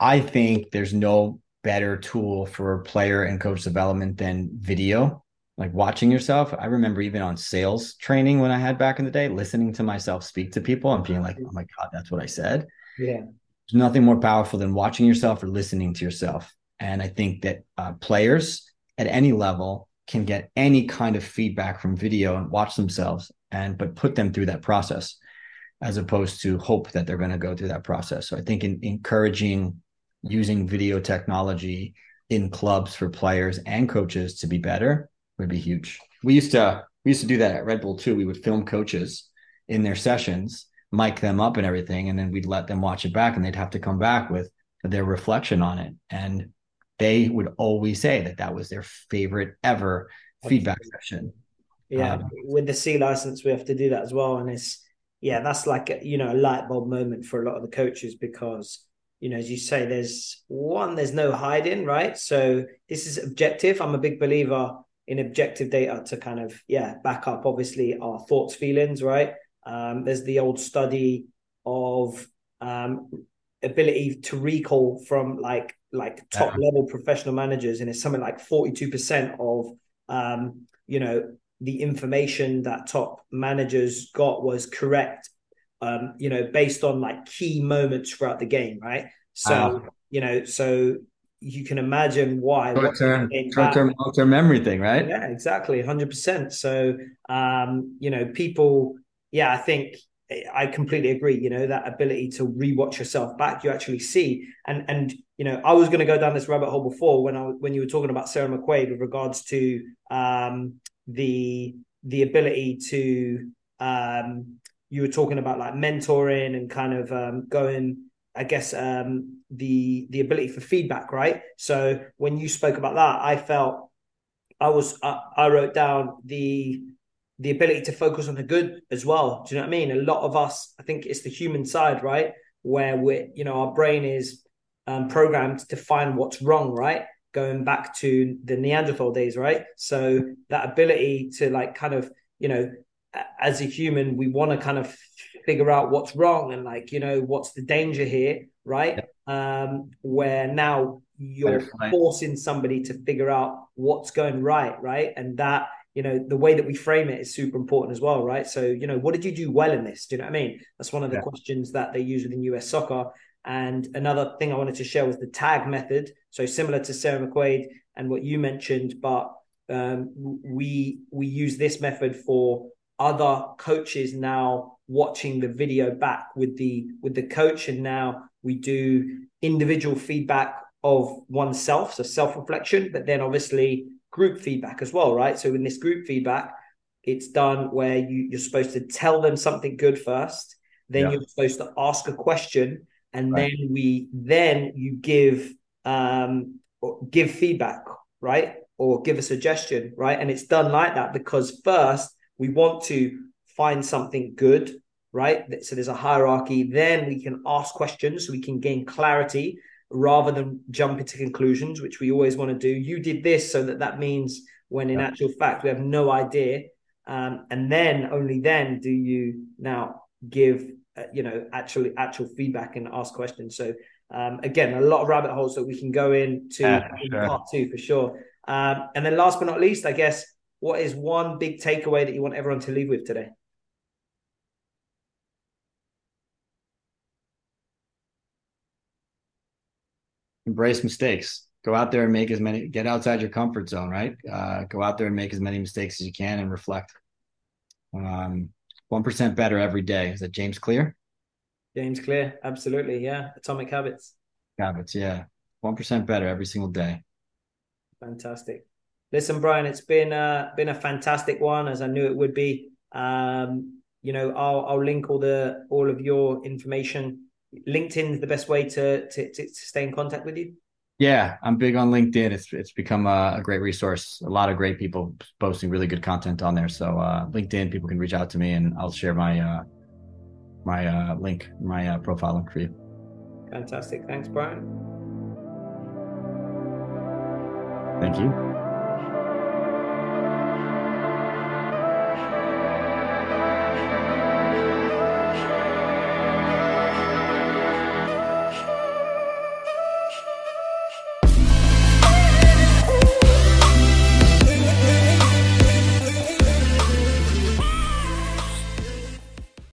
Speaker 2: I think there's no better tool for player and coach development than video like watching yourself. I remember even on sales training when I had back in the day, listening to myself speak to people and being like, oh my God, that's what I said.
Speaker 1: Yeah.
Speaker 2: There's nothing more powerful than watching yourself or listening to yourself. And I think that uh, players at any level can get any kind of feedback from video and watch themselves and but put them through that process as opposed to hope that they're going to go through that process. So I think in encouraging using video technology in clubs for players and coaches to be better would be huge. We used to we used to do that at Red Bull too. We would film coaches in their sessions, mic them up and everything, and then we'd let them watch it back, and they'd have to come back with their reflection on it. And they would always say that that was their favorite ever feedback session.
Speaker 1: Yeah, um, with the C license, we have to do that as well, and it's yeah, that's like a, you know a light bulb moment for a lot of the coaches because you know as you say, there's one, there's no hiding, right? So this is objective. I'm a big believer in objective data to kind of yeah back up obviously our thoughts, feelings, right? Um, there's the old study of um, ability to recall from like like top yeah. level professional managers, and it's something like 42% of um, you know the information that top managers got was correct. Um, you know, based on like key moments throughout the game, right? So you know, so you can imagine why
Speaker 2: short term, short term, long term memory thing, right?
Speaker 1: Yeah, exactly, hundred percent. So um, you know, people, yeah, I think I completely agree. You know, that ability to rewatch yourself back, you actually see. And and you know, I was going to go down this rabbit hole before when I when you were talking about Sarah McQuade with regards to um, the the ability to um, you were talking about like mentoring and kind of um, going. I guess um, the the ability for feedback, right? So when you spoke about that, I felt I was I, I wrote down the the ability to focus on the good as well. Do you know what I mean? A lot of us, I think it's the human side, right? Where we're, you know, our brain is um, programmed to find what's wrong, right? Going back to the Neanderthal days, right? So that ability to like kind of, you know, as a human, we want to kind of figure out what's wrong and like, you know, what's the danger here, right? Yeah. Um, where now you're forcing somebody to figure out what's going right, right? And that you know the way that we frame it is super important as well right so you know what did you do well in this do you know what i mean that's one of the yeah. questions that they use within us soccer and another thing i wanted to share was the tag method so similar to sarah mcquade and what you mentioned but um, we we use this method for other coaches now watching the video back with the with the coach and now we do individual feedback of oneself so self-reflection but then obviously group feedback as well, right? So in this group feedback, it's done where you, you're supposed to tell them something good first, then yeah. you're supposed to ask a question, and right. then we then you give um give feedback, right? Or give a suggestion, right? And it's done like that because first we want to find something good, right? So there's a hierarchy. Then we can ask questions so we can gain clarity rather than jump into conclusions, which we always want to do. You did this, so that that means when in yeah. actual fact we have no idea, um, and then only then do you now give uh, you know actually actual feedback and ask questions. So um, again, a lot of rabbit holes that we can go into yeah, in sure. part two for sure. Um, and then last but not least, I guess, what is one big takeaway that you want everyone to leave with today?
Speaker 2: embrace mistakes. Go out there and make as many. Get outside your comfort zone, right? Uh, go out there and make as many mistakes as you can and reflect. Um, one percent better every day. Is that James Clear?
Speaker 1: James Clear, absolutely, yeah. Atomic Habits.
Speaker 2: Habits, yeah. One percent better every single day.
Speaker 1: Fantastic. Listen, Bryan, it's been uh, been a fantastic one, as I knew it would be. Um, you know, I'll I'll link all the all of your information LinkedIn is the best way to, to, to stay in contact with you?
Speaker 2: Yeah, I'm big on LinkedIn. It's it's become a, a, great resource. A lot of great people posting really good content on there. So uh, LinkedIn, people can reach out to me, and I'll share my uh, my uh, link, my uh, profile link for you.
Speaker 1: Fantastic. Thanks, Bryan.
Speaker 2: Thank you.